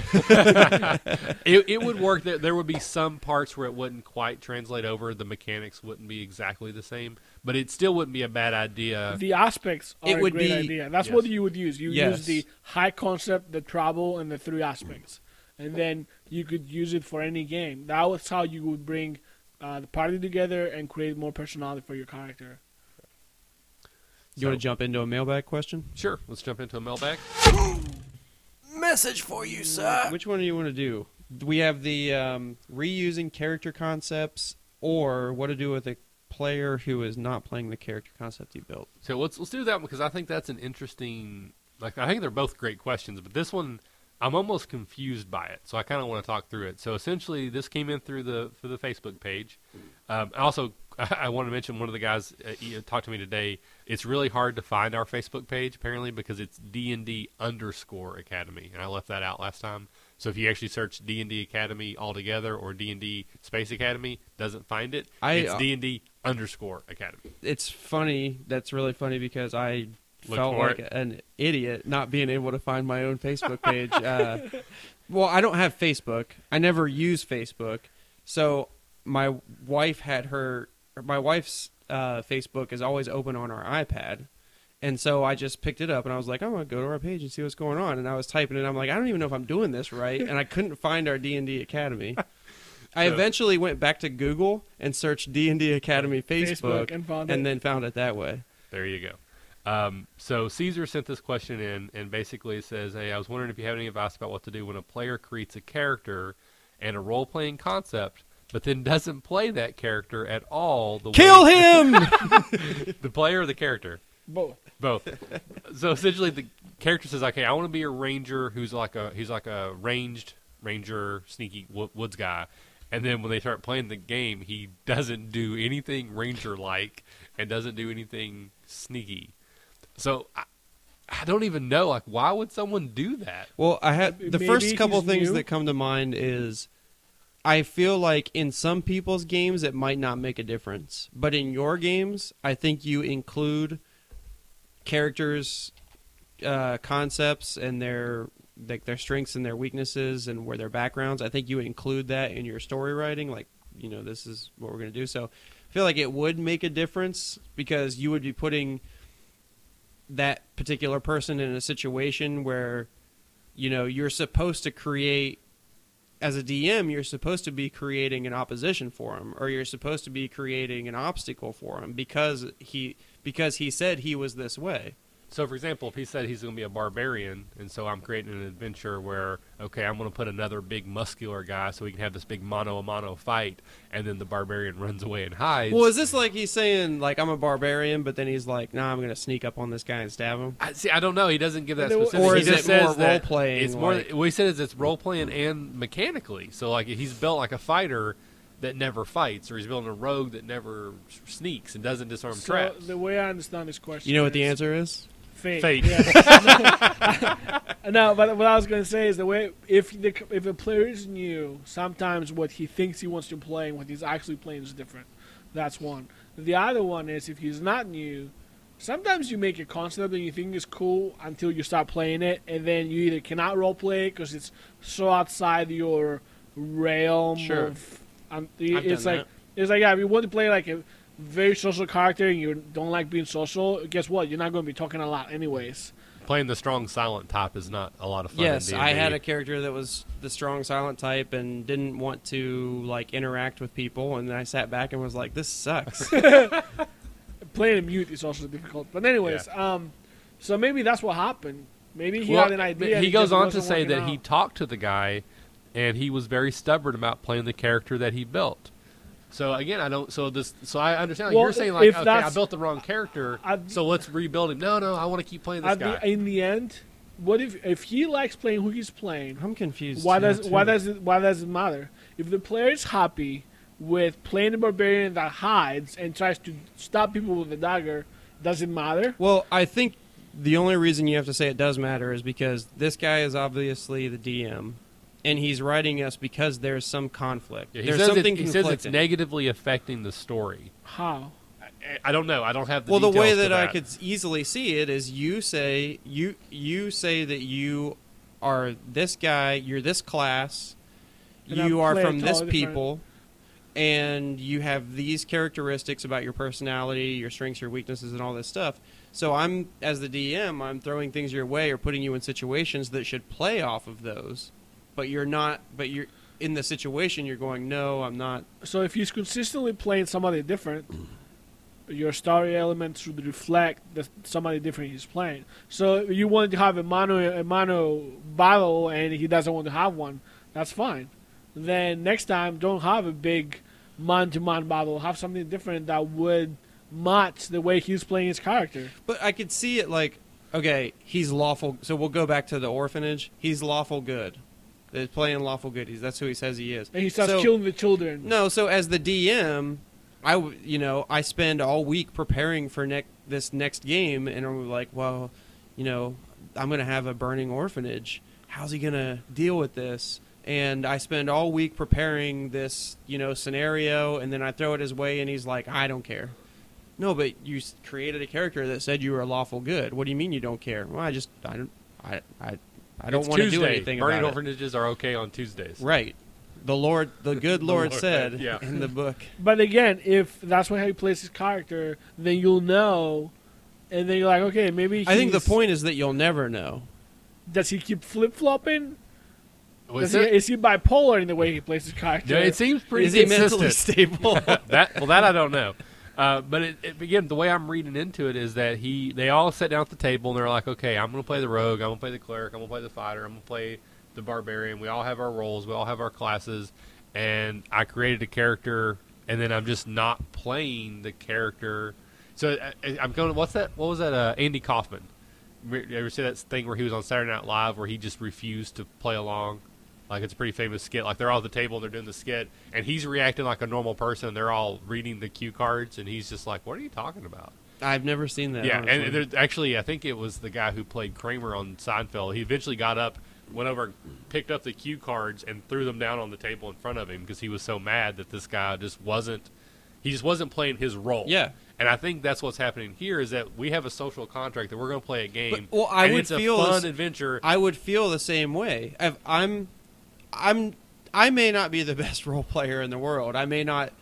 It, it would work. There, there would be some parts where it wouldn't quite translate over. The mechanics wouldn't be exactly the same, but it still wouldn't be a bad idea. The aspects are It would a great be- idea. That's Yes. what you would use. You Yes. use the high concept, the trouble, and the three aspects, and then you could use it for any game. That was how you would bring uh, the party together and create more personality for your character. You want to jump into a mailbag question? Sure. Let's jump into a mailbag. Message for you, sir. Which one do you want to do? We have the um, reusing character concepts, or what to do with a player who is not playing the character concept you built. So let's let's do that because I think that's an interesting. Like I think they're both great questions, but this one I'm almost confused by it. So I kind of want to talk through it. So essentially, this came in through the through the Facebook page. Um, also, I want to mention one of the guys uh, talked to me today. It's really hard to find our Facebook page apparently because it's D and D underscore Academy, and I left that out last time. So if you actually search D and D Academy altogether or D and D Space Academy, doesn't find it. I, it's uh, D and D underscore Academy. It's funny. That's really funny because I Look felt like it. an idiot not being able to find my own Facebook page. uh, well, I don't have Facebook. I never use Facebook. So my wife had her. My wife's uh, Facebook is always open on our iPad. And so I just picked it up and I was like, I'm gonna go to our page and see what's going on. And I was typing it. I'm like, I don't even know if I'm doing this right. And I couldn't find our D and D Academy. I So- eventually went back to Google and searched D and D Academy Facebook, Facebook and found and then found it that way. There you go. Um, so Caesar sent this question in, and basically says, "Hey, I was wondering if you have any advice about what to do when a player creates a character and a role-playing concept, but then doesn't play that character at all. The Kill way, him! the player or the character, Both. both. so essentially, the character says, "Okay, I want to be a ranger who's like a he's like a ranged ranger, sneaky wo- woods guy." And then when they start playing the game, he doesn't do anything ranger-like and doesn't do anything sneaky. So I, I don't even know. Like, why would someone do that? well, I had the Maybe first couple he's things new. that come to mind is I feel like in some people's games it might not make a difference, but in your games, I think you include characters, uh, concepts, and their like their strengths and their weaknesses and where their backgrounds. I think you include that in your story writing. Like, you know, this is what we're going to do. So, I feel like it would make a difference because you would be putting that particular person in a situation where, you know, you're supposed to create. As a DM, you're supposed to be creating an opposition for him, or you're supposed to be creating an obstacle for him because he because he said he was this way. So, for example, if he said he's going to be a barbarian, and so I'm creating an adventure where, okay, I'm going to put another big muscular guy so we can have this big mano a mano fight, and then the barbarian runs away and hides. Well, is this like he's saying like I'm a barbarian, but then he's like, nah, I'm gonna sneak up on this guy and stab him? I, see, I don't know. He doesn't give that specific. Or he is just it more says that role-playing, It's more. like- what he said is it's role playing and mechanically. So like he's built like a fighter that never fights, or he's building a rogue that never sneaks and doesn't disarm So traps. the way I understand this question, You know what the answer is? Fate. Fate. Yeah. no, but what I was going to say is the way if the if a player is new, sometimes what he thinks he wants to play and what he's actually playing is different. That's one. The other one is if he's not new, sometimes you make a concept and you think is cool until you start playing it, and then you either cannot role play it because it's so outside your realm. Sure. Of, I've it's done like that. it's like yeah, if you want to play like a very social character and you don't like being social, guess what? You're not going to be talking a lot anyways. Playing the strong silent type is not a lot of fun. Yes, in I had a character that was the strong silent type and didn't want to like interact with people, and then I sat back and was like, "This sucks." Playing a mute is also difficult. But anyways, um, so maybe that's what happened. Maybe he Well, had an idea. and He goes on to say working that he talked to the guy, and he was very stubborn about playing the character that he built. So again, I don't. So this. So I understand. Like Well, you're saying like, if okay, I built the wrong character, I'd- so let's rebuild him. No, no, I want to keep playing this At guy. in the end, what if if he likes playing who he's playing? I'm confused. Why now, does why does it why does it matter? If the player is happy with playing a barbarian that hides and tries to stop people with a dagger, does it matter? Well, I think the only reason you have to say it does matter is because this guy is obviously the DM, and he's writing us because there's some conflict. Yeah, he there's says something it, he says it's negatively affecting the story. How? I- I don't know. I don't have the well, the way details that, I could easily see it is you say you you say that you are this guy, you're this class, And I you are from this totally different- people, and you have these characteristics about your personality, your strengths, your weaknesses, and all this stuff. So I'm as the DM, I'm throwing things your way or putting you in situations that should play off of those, but you're not. But you're in the situation. You're going, no, I'm not. So if he's consistently playing somebody different, your story elements should reflect that somebody different he's playing. So if you want to have a mano a mano battle and he doesn't want to have one, that's fine. Then next time don't have a big man to man battle. Have something different that would match the way he's playing his character. But I could see it like, okay, he's lawful. So we'll go back to the orphanage. He's lawful good. They're playing lawful goodies. That's who he says he is. And he starts So- killing the children. No, so as the DM, I you know I spend all week preparing for next this next game, and I'm like, well, you know, I'm gonna have a burning orphanage. How's he gonna deal with this? And I spend all week preparing this, you know, scenario, and then I throw it his way, and he's like, I don't care. No, but you created a character that said you were a lawful good. What do you mean you don't care? Well, I just I don't I I I don't want to do anything Burning about it. orphanages are okay on Tuesdays. Right. The Lord, the good Lord, Lord, said yeah. in the book. But again, if that's how he plays his character, then you'll know, and then you're like, okay, maybe. I think the point is that you'll never know. does he keep flip flopping? Was Is he, it- is he bipolar in the way he plays his character? Yeah, it seems pretty is he mentally stable? that well, that I don't know. Uh, but it, it, again, the way I'm reading into it is that he they all sat down at the table and they're like, okay, I'm going to play the rogue, I'm going to play the cleric, I'm going to play the fighter, I'm going to play the barbarian. We all have our roles, we all have our classes, and I created a character, and then I'm just not playing the character. So I, I'm going. What's that? What was that? Uh, Andy Kaufman. You ever see that thing where he was on Saturday Night Live where he just refused to play along? Like it's a pretty famous skit. Like they're all at the table and they're doing the skit, and he's reacting like a normal person. They're all reading the cue cards, and he's just like, "What are you talking about?" I've never seen that. yeah, honestly. and there's actually, I think it was the guy who played Kramer on Seinfeld. He eventually got up, went over, picked up the cue cards, and threw them down on the table in front of him because he was so mad that this guy just wasn't. He just wasn't playing his role. Yeah. and I think that's what's happening here is that we have a social contract that we're going to play a game. But- well, I and would it's a feel fun this- adventure. I would feel the same way. If I'm, I'm, I may not be the best role player in the world. I may not,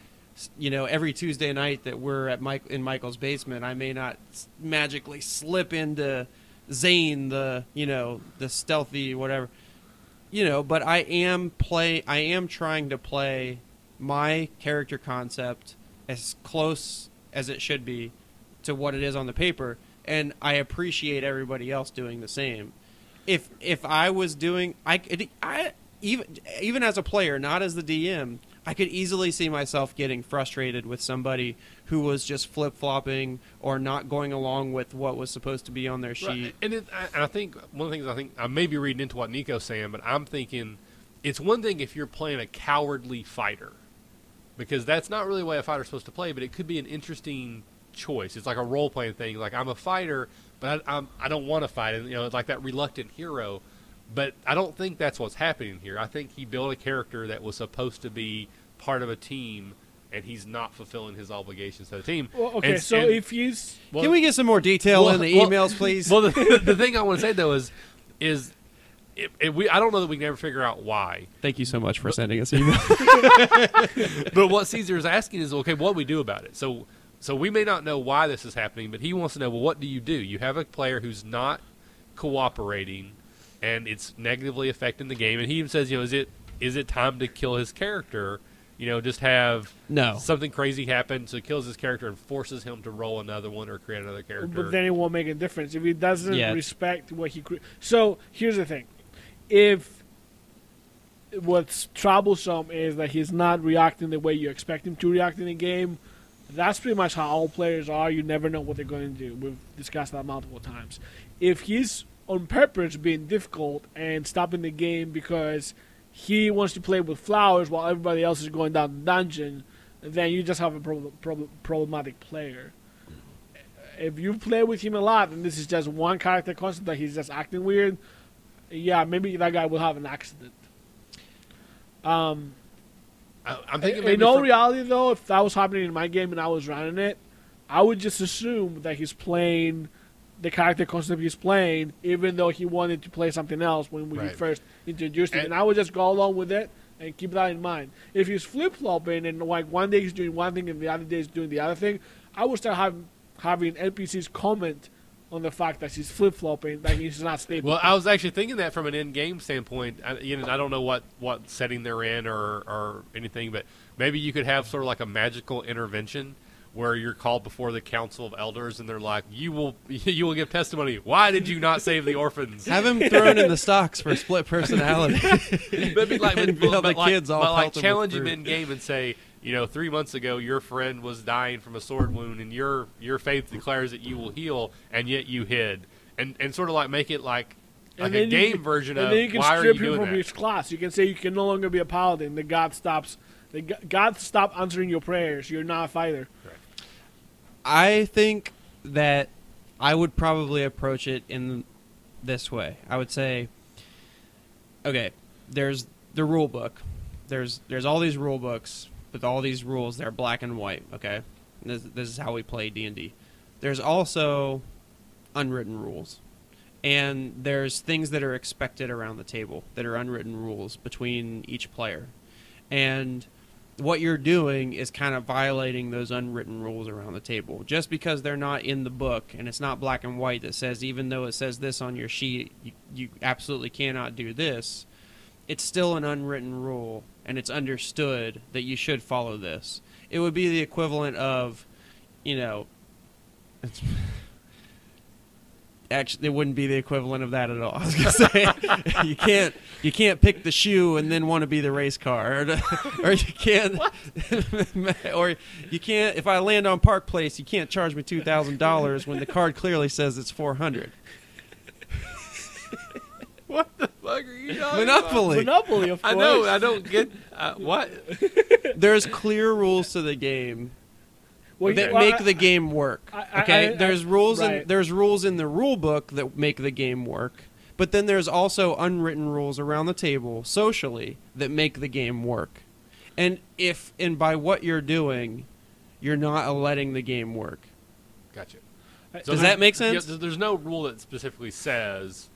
you know, every Tuesday night that we're at Mike in Michael's basement, I may not magically slip into Zane, the you know, the stealthy whatever, you know. But I am play. I am trying to play my character concept as close as it should be to what it is on the paper, and I appreciate everybody else doing the same. If if I was doing, I I even even as a player, not as the DM, I could easily see myself getting frustrated with somebody who was just flip flopping or not going along with what was supposed to be on their sheet. Right. And, it, I, and I think one of the things I think I may be reading into what Nico's saying, but I'm thinking it's one thing if you're playing a cowardly fighter, because that's not really the way a fighter's supposed to play. But it could be an interesting choice. It's like a role playing thing. Like I'm a fighter, but I, I'm I don't want to fight. And you know, it's like that reluctant hero. But I don't think that's what's happening here. I think he built a character that was supposed to be part of a team, and he's not fulfilling his obligations to the team. Well, okay, And- so and- if you well- Can we get some more detail well, in the well- emails, please? Well, the, the thing I want to say though is, is it, it, we I don't know that we can ever figure out why. Thank you so much for sending us email. But what Caesar is asking is, okay, what do we do about it? So, so we may not know why this is happening, but he wants to know, well, what do you do? You have a player who's not cooperating, and it's negatively affecting the game. And he even says, you know, is it is it time to kill his character? You know, just have no. something crazy happen, so it kills his character and forces him to roll another one or create another character. But then it won't make a difference if he doesn't Yeah. respect what he. Cre- so here's the thing: if what's troublesome is that he's not reacting the way you expect him to react in the game, that's pretty much how all players are. You never know what they're going to do. We've discussed that multiple times. If he's on purpose being difficult and stopping the game because he wants to play with flowers while everybody else is going down the dungeon, then you just have a prob- prob- problematic player if you play with him a lot and this is just one character constant that he's just acting weird, yeah, maybe that guy will have an accident. Um, I, I'm thinking in all for- reality, though, if that was happening in my game and I was running it, I would just assume that he's playing the character concept he's playing, even though he wanted to play something else when we Right. first introduced him. And- And I would just go along with it and keep that in mind. If he's flip flopping and like one day he's doing one thing and the other day he's doing the other thing, I would start having having NPCs comment on the fact that he's flip flopping, that he's not stable. Well, I was actually thinking that from an in-game standpoint. I, you know, I don't know what, what setting they're in or, or anything, but maybe you could have sort of like a magical intervention where you're called before the council of elders, and they're like, "You will, you will give testimony. Why did you not save the orphans?" Have him thrown in the stocks for split personality. But be like, but, And but the like, kids all but like pelt him with challenge him in game and say, you know, three months ago your friend was dying from a sword wound, and your your faith declares that you will heal, and yet you hid, and and sort of like make it like like And a then you game can- version and of then you can why are strip you him doing from that? his class. You can say you can no longer be a paladin. The god stops. The god stop answering your prayers. You're not a fighter. I think that I would probably approach it in this way. I would say, okay, there's the rule book. There's there's all these rule books with all these rules. They're black and white. Okay, this, this is how we play D and D. There's also unwritten rules, and there's things that are expected around the table that are unwritten rules between each player, and what you're doing is kind of violating those unwritten rules around the table. Just because they're not in the book and it's not black and white that says even though it says this on your sheet, you, you absolutely cannot do this. It's still an unwritten rule and it's understood that you should follow this. It would be the equivalent of, you know, it's, actually it wouldn't be the equivalent of that at all. I was gonna say you can't you can't pick the shoe and then want to be the race car, or, or you can't, or you can't. If I land on Park Place, you can't charge me two thousand dollars when the card clearly says it's four hundred. What the fuck are you talking about? Monopoly. Monopoly, of course. I know. I don't get uh, what. There's clear rules to the game Well, that well, make I- the game work. I- I- Okay, I- there's I- rules in right. there's rules in the rule book that make the game work, but then there's also unwritten rules around the table socially that make the game work. And if and by what you're doing, you're not letting the game work. Gotcha. So Does that make sense? yeah, there's no rule that specifically says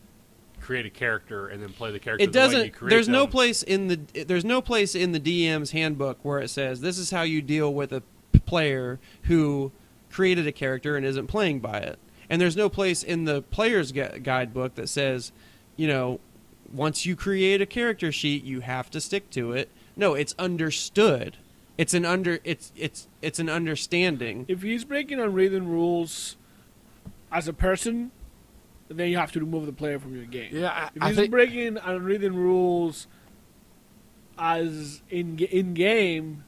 create a character and then play the character. It the doesn't. create There's no place in the there's no place in the DM's handbook where it says this is how you deal with a p- player who created a character and isn't playing by it. And there's no place in the player's gu- guidebook that says, you know, once you create a character sheet, you have to stick to it. No, it's understood. It's an under. It's it's it's an understanding. If he's breaking unwritten rules as a person, then you have to remove the player from your game. Yeah, If I, I he's think breaking unwritten rules as in in game,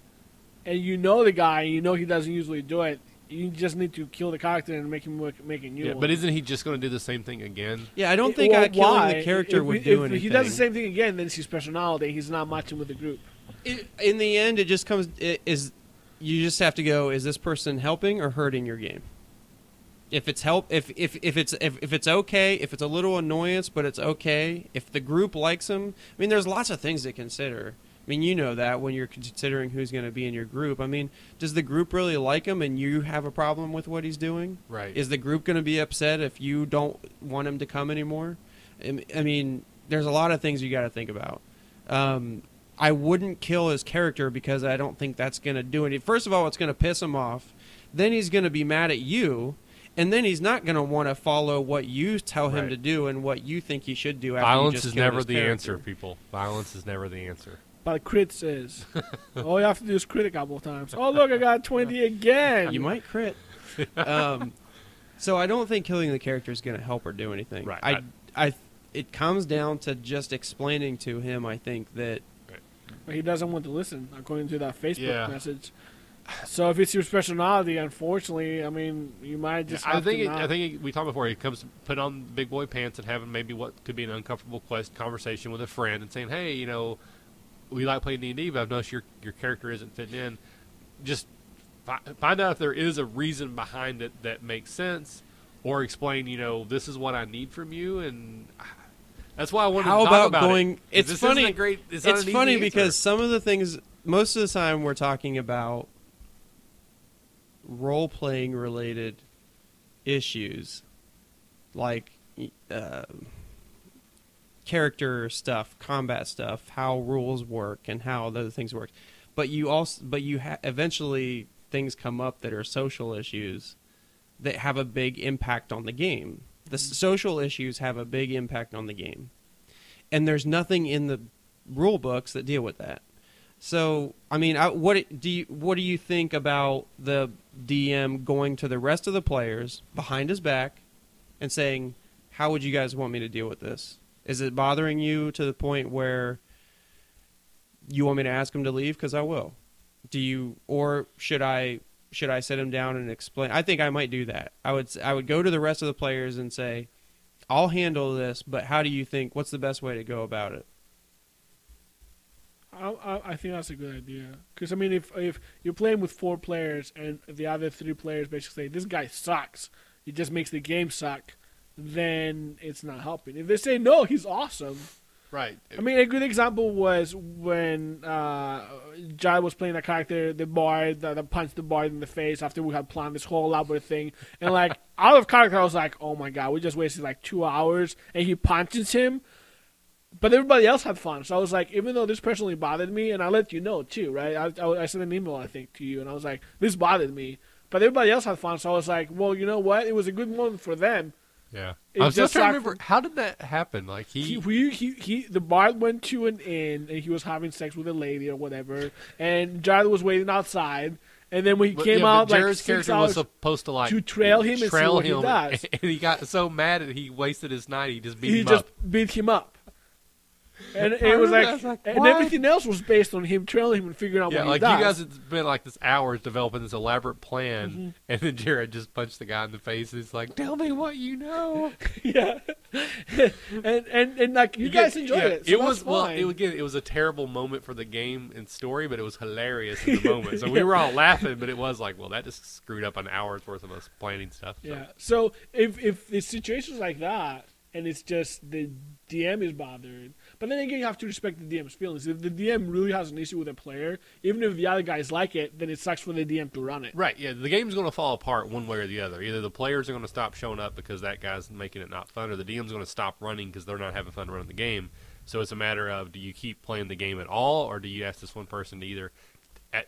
and you know the guy, you know he doesn't usually do it. You just need to kill the character and make him work, make a new Yeah, one. but isn't he just going to do the same thing again? Yeah, I don't think Well, I killing why? the character if, would if do anything. he does the same thing again, then it's his personality. He's not matching with the group. It, in the end, it just comes it is you just have to go. Is this person helping or hurting your game? If it's help, if if if it's if, if it's okay, if it's a little annoyance, but it's okay. If the group likes him, I mean, there's lots of things to consider. I mean, you know that when you're considering who's going to be in your group. I mean, does the group really like him, and you have a problem with what he's doing? Right. Is the group going to be upset if you don't want him to come anymore? I mean, there's a lot of things you got to think about. Um, I wouldn't kill his character because I don't think that's going to do anything. First of all, it's going to piss him off. Then he's going to be mad at you. And then he's not going to want to follow what you tell him Right. to do and what you think he should do. After you Violence is never the character. answer, people. Violence is never the answer. But crit says. All you have to do is crit a couple of times. Oh look, I got twenty again. You might crit. um, so I don't think killing the character is going to help or do anything. Right. I, I, it comes down to just explaining to him. I think that But he doesn't want to listen, according to that Facebook Yeah. message. So if it's your personality, unfortunately, I mean, you might just. I have think to it, not. I think it, we talked before. He comes to put on big boy pants and having maybe what could be an uncomfortable quest conversation with a friend and saying, "Hey, you know, we like playing D and D, but I've noticed your your character isn't fitting in." Just fi- find out if there is a reason behind it that makes sense, or explain, you know, this is what I need from you, and That's why I wanted How to talk about about going? It. It's funny. Great, it's it's funny answer. because some of the things, most of the time, we're talking about role playing related issues, like uh, character stuff, combat stuff, how rules work, and how those things work. But you also, but you ha- eventually things come up that are social issues that have a big impact on the game. The social issues have a big impact on the game, and there's nothing in the rule books that deal with that. So, I mean, I, what do you what do you think about the DM going to the rest of the players behind his back and saying, "How would you guys want me to deal with this? Is it bothering you to the point where you want me to ask him to leave? Because I will. Do you, or should I should I sit him down and explain? I think I might do that. I would I would go to the rest of the players and say, "I'll handle this, but how do you think? What's the best way to go about it?" I, I, think that's a good idea. Because I mean, if if you're playing with four players and the other three players basically say this guy sucks, he just makes the game suck, then it's not helping. If they say no, he's awesome. right. I mean, a good example was when uh, Jai was playing a character, the bard, that, that punched the bard in the face after we had planned this whole elaborate thing. And, like, out of character, I was like, oh my god, we just wasted like two hours, and he punches him. But everybody else had fun. So I was like, even though this personally bothered me, and I let you know too, right? I, I, I sent an email, I think, to you, and I was like, this bothered me. But everybody else had fun, so I was like, well, you know what? It was a good moment for them. Yeah. it I'm still just trying to remember how did that happen. Like he, he, he, he, he, the bard went to an inn and he was having sex with a lady or whatever, and Jared was waiting outside. And then when he But- came yeah, out, like Jared's six character hours, was supposed to like to trail him and see trail what he him, does. and he got so mad that he wasted his night. He just beat he him just up. beat him up. And it was remember that. I like, like, and everything else was based on him trailing him and figuring out Yeah, what like he you guys had spent like this hours developing this elaborate plan, Mm-hmm. and then Jared just punched the guy in the face. and He's like, "Tell me what you know." yeah, and and and like you guys enjoyed Yeah, it. So it that's was well. It, again, it was a terrible moment for the game and story, but it was hilarious in the moment. So we were all laughing, but it was like, well, that just screwed up an hour's worth of us planning stuff. So. Yeah. So if if it's situations like that and it's just the DM is bothered, but then again you have to respect the DM's feelings. If the DM really has an issue with a player, even if the other guys like it, then it sucks for the DM to run it. Right, yeah, the game's going to fall apart one way or the other. Either the players are going to stop showing up because that guy's making it not fun, or the DM's going to stop running because they're not having fun running the game. So it's a matter of do you keep playing the game at all, or do you ask this one person to either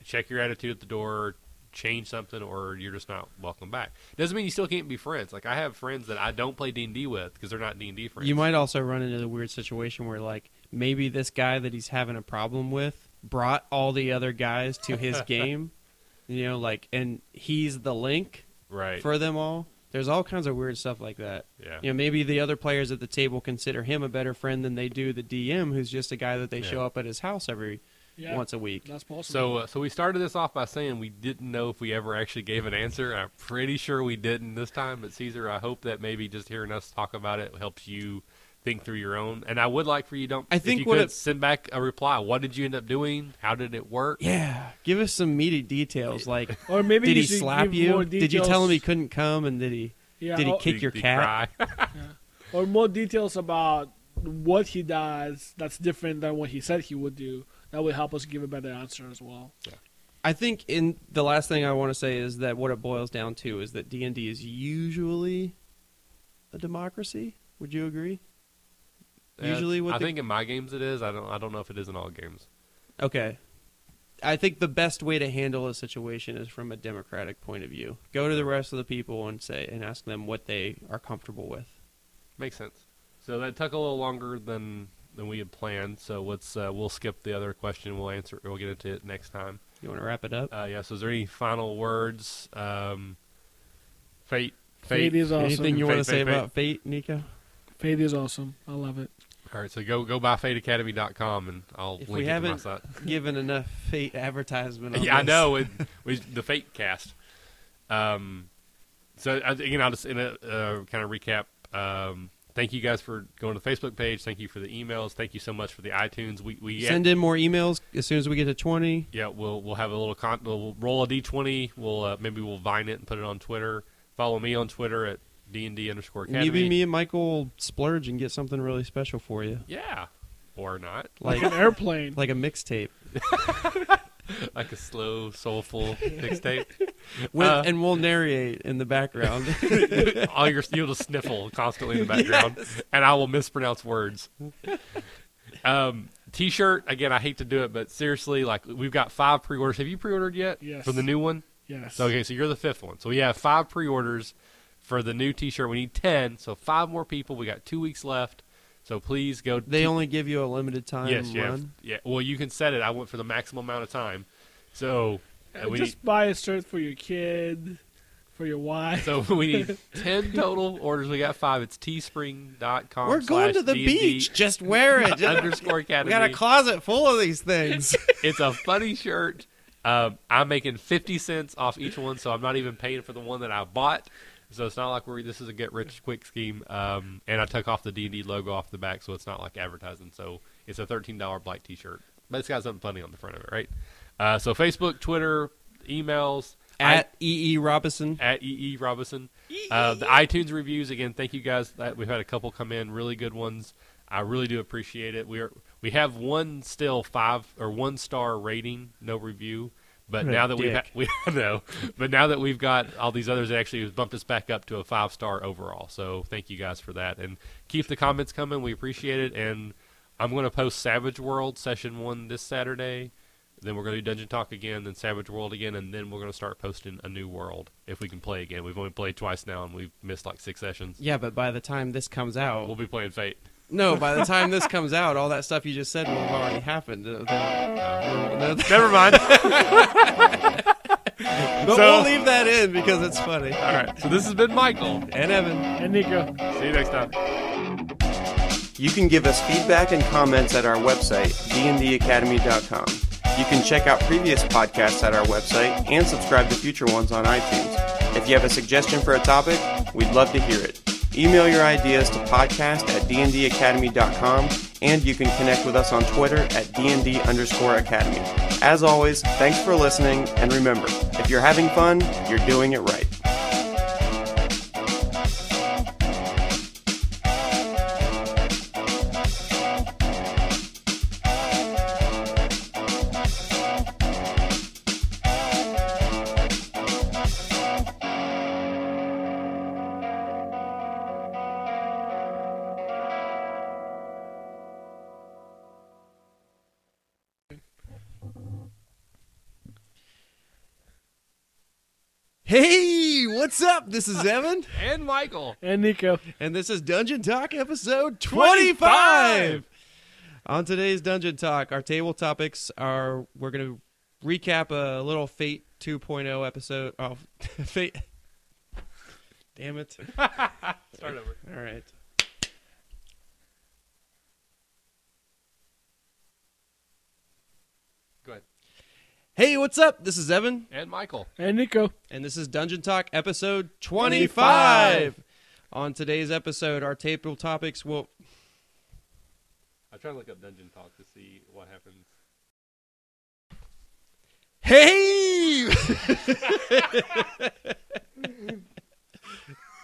check your attitude at the door, change something, or you're just not welcome back. Doesn't mean you still can't be friends. Like I have friends that I don't play D and D with because they're not D and D friends. You might also run into the weird situation where, like, maybe this guy that he's having a problem with brought all the other guys to his game, you know, like, and he's the link right? for them all. There's all kinds of weird stuff like that. yeah. You know, maybe the other players at the table consider him a better friend than they do the DM, who's just a guy that they Yeah. show up at his house every Yeah. once a week. That's possible. So, uh, so we started this off by saying we didn't know if we ever actually gave an answer. I'm pretty sure we didn't this time. But Caesar, I hope that maybe just hearing us talk about it helps you think through your own. And I would like for you don't. I if think you what could it- send back a reply. What did you end up doing? How did it work? Yeah, give us some meaty details. Like, or maybe did he slap give more you? Did you tell him he couldn't come? And did he? Yeah, did he or, kick your Did cat? cry? or more details about what he does that's different than what he said he would do? That would help us give a better answer as well. Yeah. I think in the last thing I want to say is that what it boils down to is that D and D is usually a democracy. Would you agree? Usually, Uh, what I the- think in my games it is. I don't. I don't know if it is in all games. Okay. I think the best way to handle a situation is from a democratic point of view. Go to the rest of the people and say and ask them what they are comfortable with. Makes sense. So that took a little longer than than we had planned. So let's uh, we'll skip the other question. We'll answer. We'll get into it next time. You want to wrap it up? Uh, yeah. So is there any final words? Um, fate. Fate, is awesome. Anything you want to say fate. about fate, Nico? Fate is awesome. I love it. All right. So go go by fateacademy.com and I'll If link we it to my haven't site. given enough fate advertisement. On yeah, I know. It, we, the Fate cast. Um, so again, I'll just in a uh, kind of recap. Um, thank you guys for going to the Facebook page. Thank you for the emails. Thank you so much for the iTunes. We we Send in more emails as soon as we get to twenty. yeah we'll we'll have a little con- we'll roll a d20. We'll uh, maybe we'll vine it and put it on Twitter. Follow me on Twitter at D and D underscore Academy. Maybe me and Michael splurge and get something really special for you, Yeah, or not. like An airplane. like a mixtape. like a slow, soulful mixtape. With, Uh, and we'll narrate in the background. All your you'll just sniffle constantly in the background, and I will mispronounce words. Um, T-shirt again. I hate to do it, but seriously, like we've got five pre-orders. Have you pre-ordered yet? Yes. For the new one. yes. Okay, so you're the fifth one. So we have five pre-orders for the new T-shirt. We need ten, so five more people. We got two weeks left. So please go. they to- only give you a limited time yes, yeah, run. yeah. Well, you can set it. I went for the maximum amount of time. So uh, we Just buy a shirt for your kid, for your wife. So we need 10 total orders. We got five. It's teespring.com. We're going to the slash beach. Just wear it. Just- underscore we academy. got a closet full of these things. it's a funny shirt. Um, I'm making 50 cents off each one, so I'm not even paying for the one that I bought. So it's not like we're this is a get rich quick scheme. Um, and I took off the D&D logo off the back, so it's not like advertising. So it's a $13 black T-shirt, but it's got something funny on the front of it, right? Uh, so Facebook, Twitter, emails, At E. E. Robinson. at EE Robinson. Uh, the iTunes reviews again. Thank you guys. That we've had a couple come in, really good ones. I really do appreciate it. We are we have one still five or one star rating, no review. But What now that we've ha- we know, but now that we've got all these others, it actually bumped us back up to a five star overall. So thank you guys for that, and keep the comments coming. We appreciate it. And I'm going to post Savage World session one this Saturday. Then we're going to do Dungeon Talk again, then Savage World again, and then we're going to start posting a new world if we can play again. We've only played twice now, and we've missed like six sessions. Yeah, but by the time this comes out, We'll be playing Fate. No, by the time this comes out, all that stuff you just said will have already happened. Uh, then- Never mind. But So- we'll leave that in because it's funny. All right. So this has been Michael. And Evan. and Nico. See you next time. You can give us feedback and comments at our website, dndacademy.com. You can check out previous podcasts at our website and subscribe to future ones on iTunes. If you have a suggestion for a topic, we'd love to hear it. Email your ideas to podcast at dndacademy.com and you can connect with us on Twitter at dnd underscore academy. As always, thanks for listening and remember, if you're having fun, you're doing it right. Hey, what's up? This is Evan, And Michael. And Nico. and this is Dungeon Talk episode 25. On today's Dungeon Talk, our table topics are we're going to recap a little Fate 2.0 episode. Oh, Fate. Damn it. Start over. All right. Hey, what's up? This is Evan, And Michael. And Nico. and this is Dungeon Talk episode 25. On today's episode, our table topics will. I try to look up Dungeon Talk to see what happens. Hey!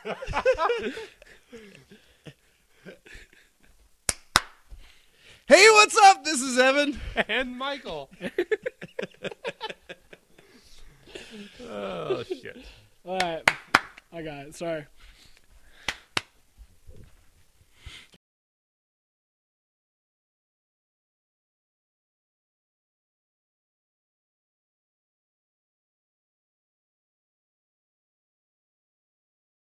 hey, what's up? This is Evan. And Michael. oh shit. All right. I got it. Sorry.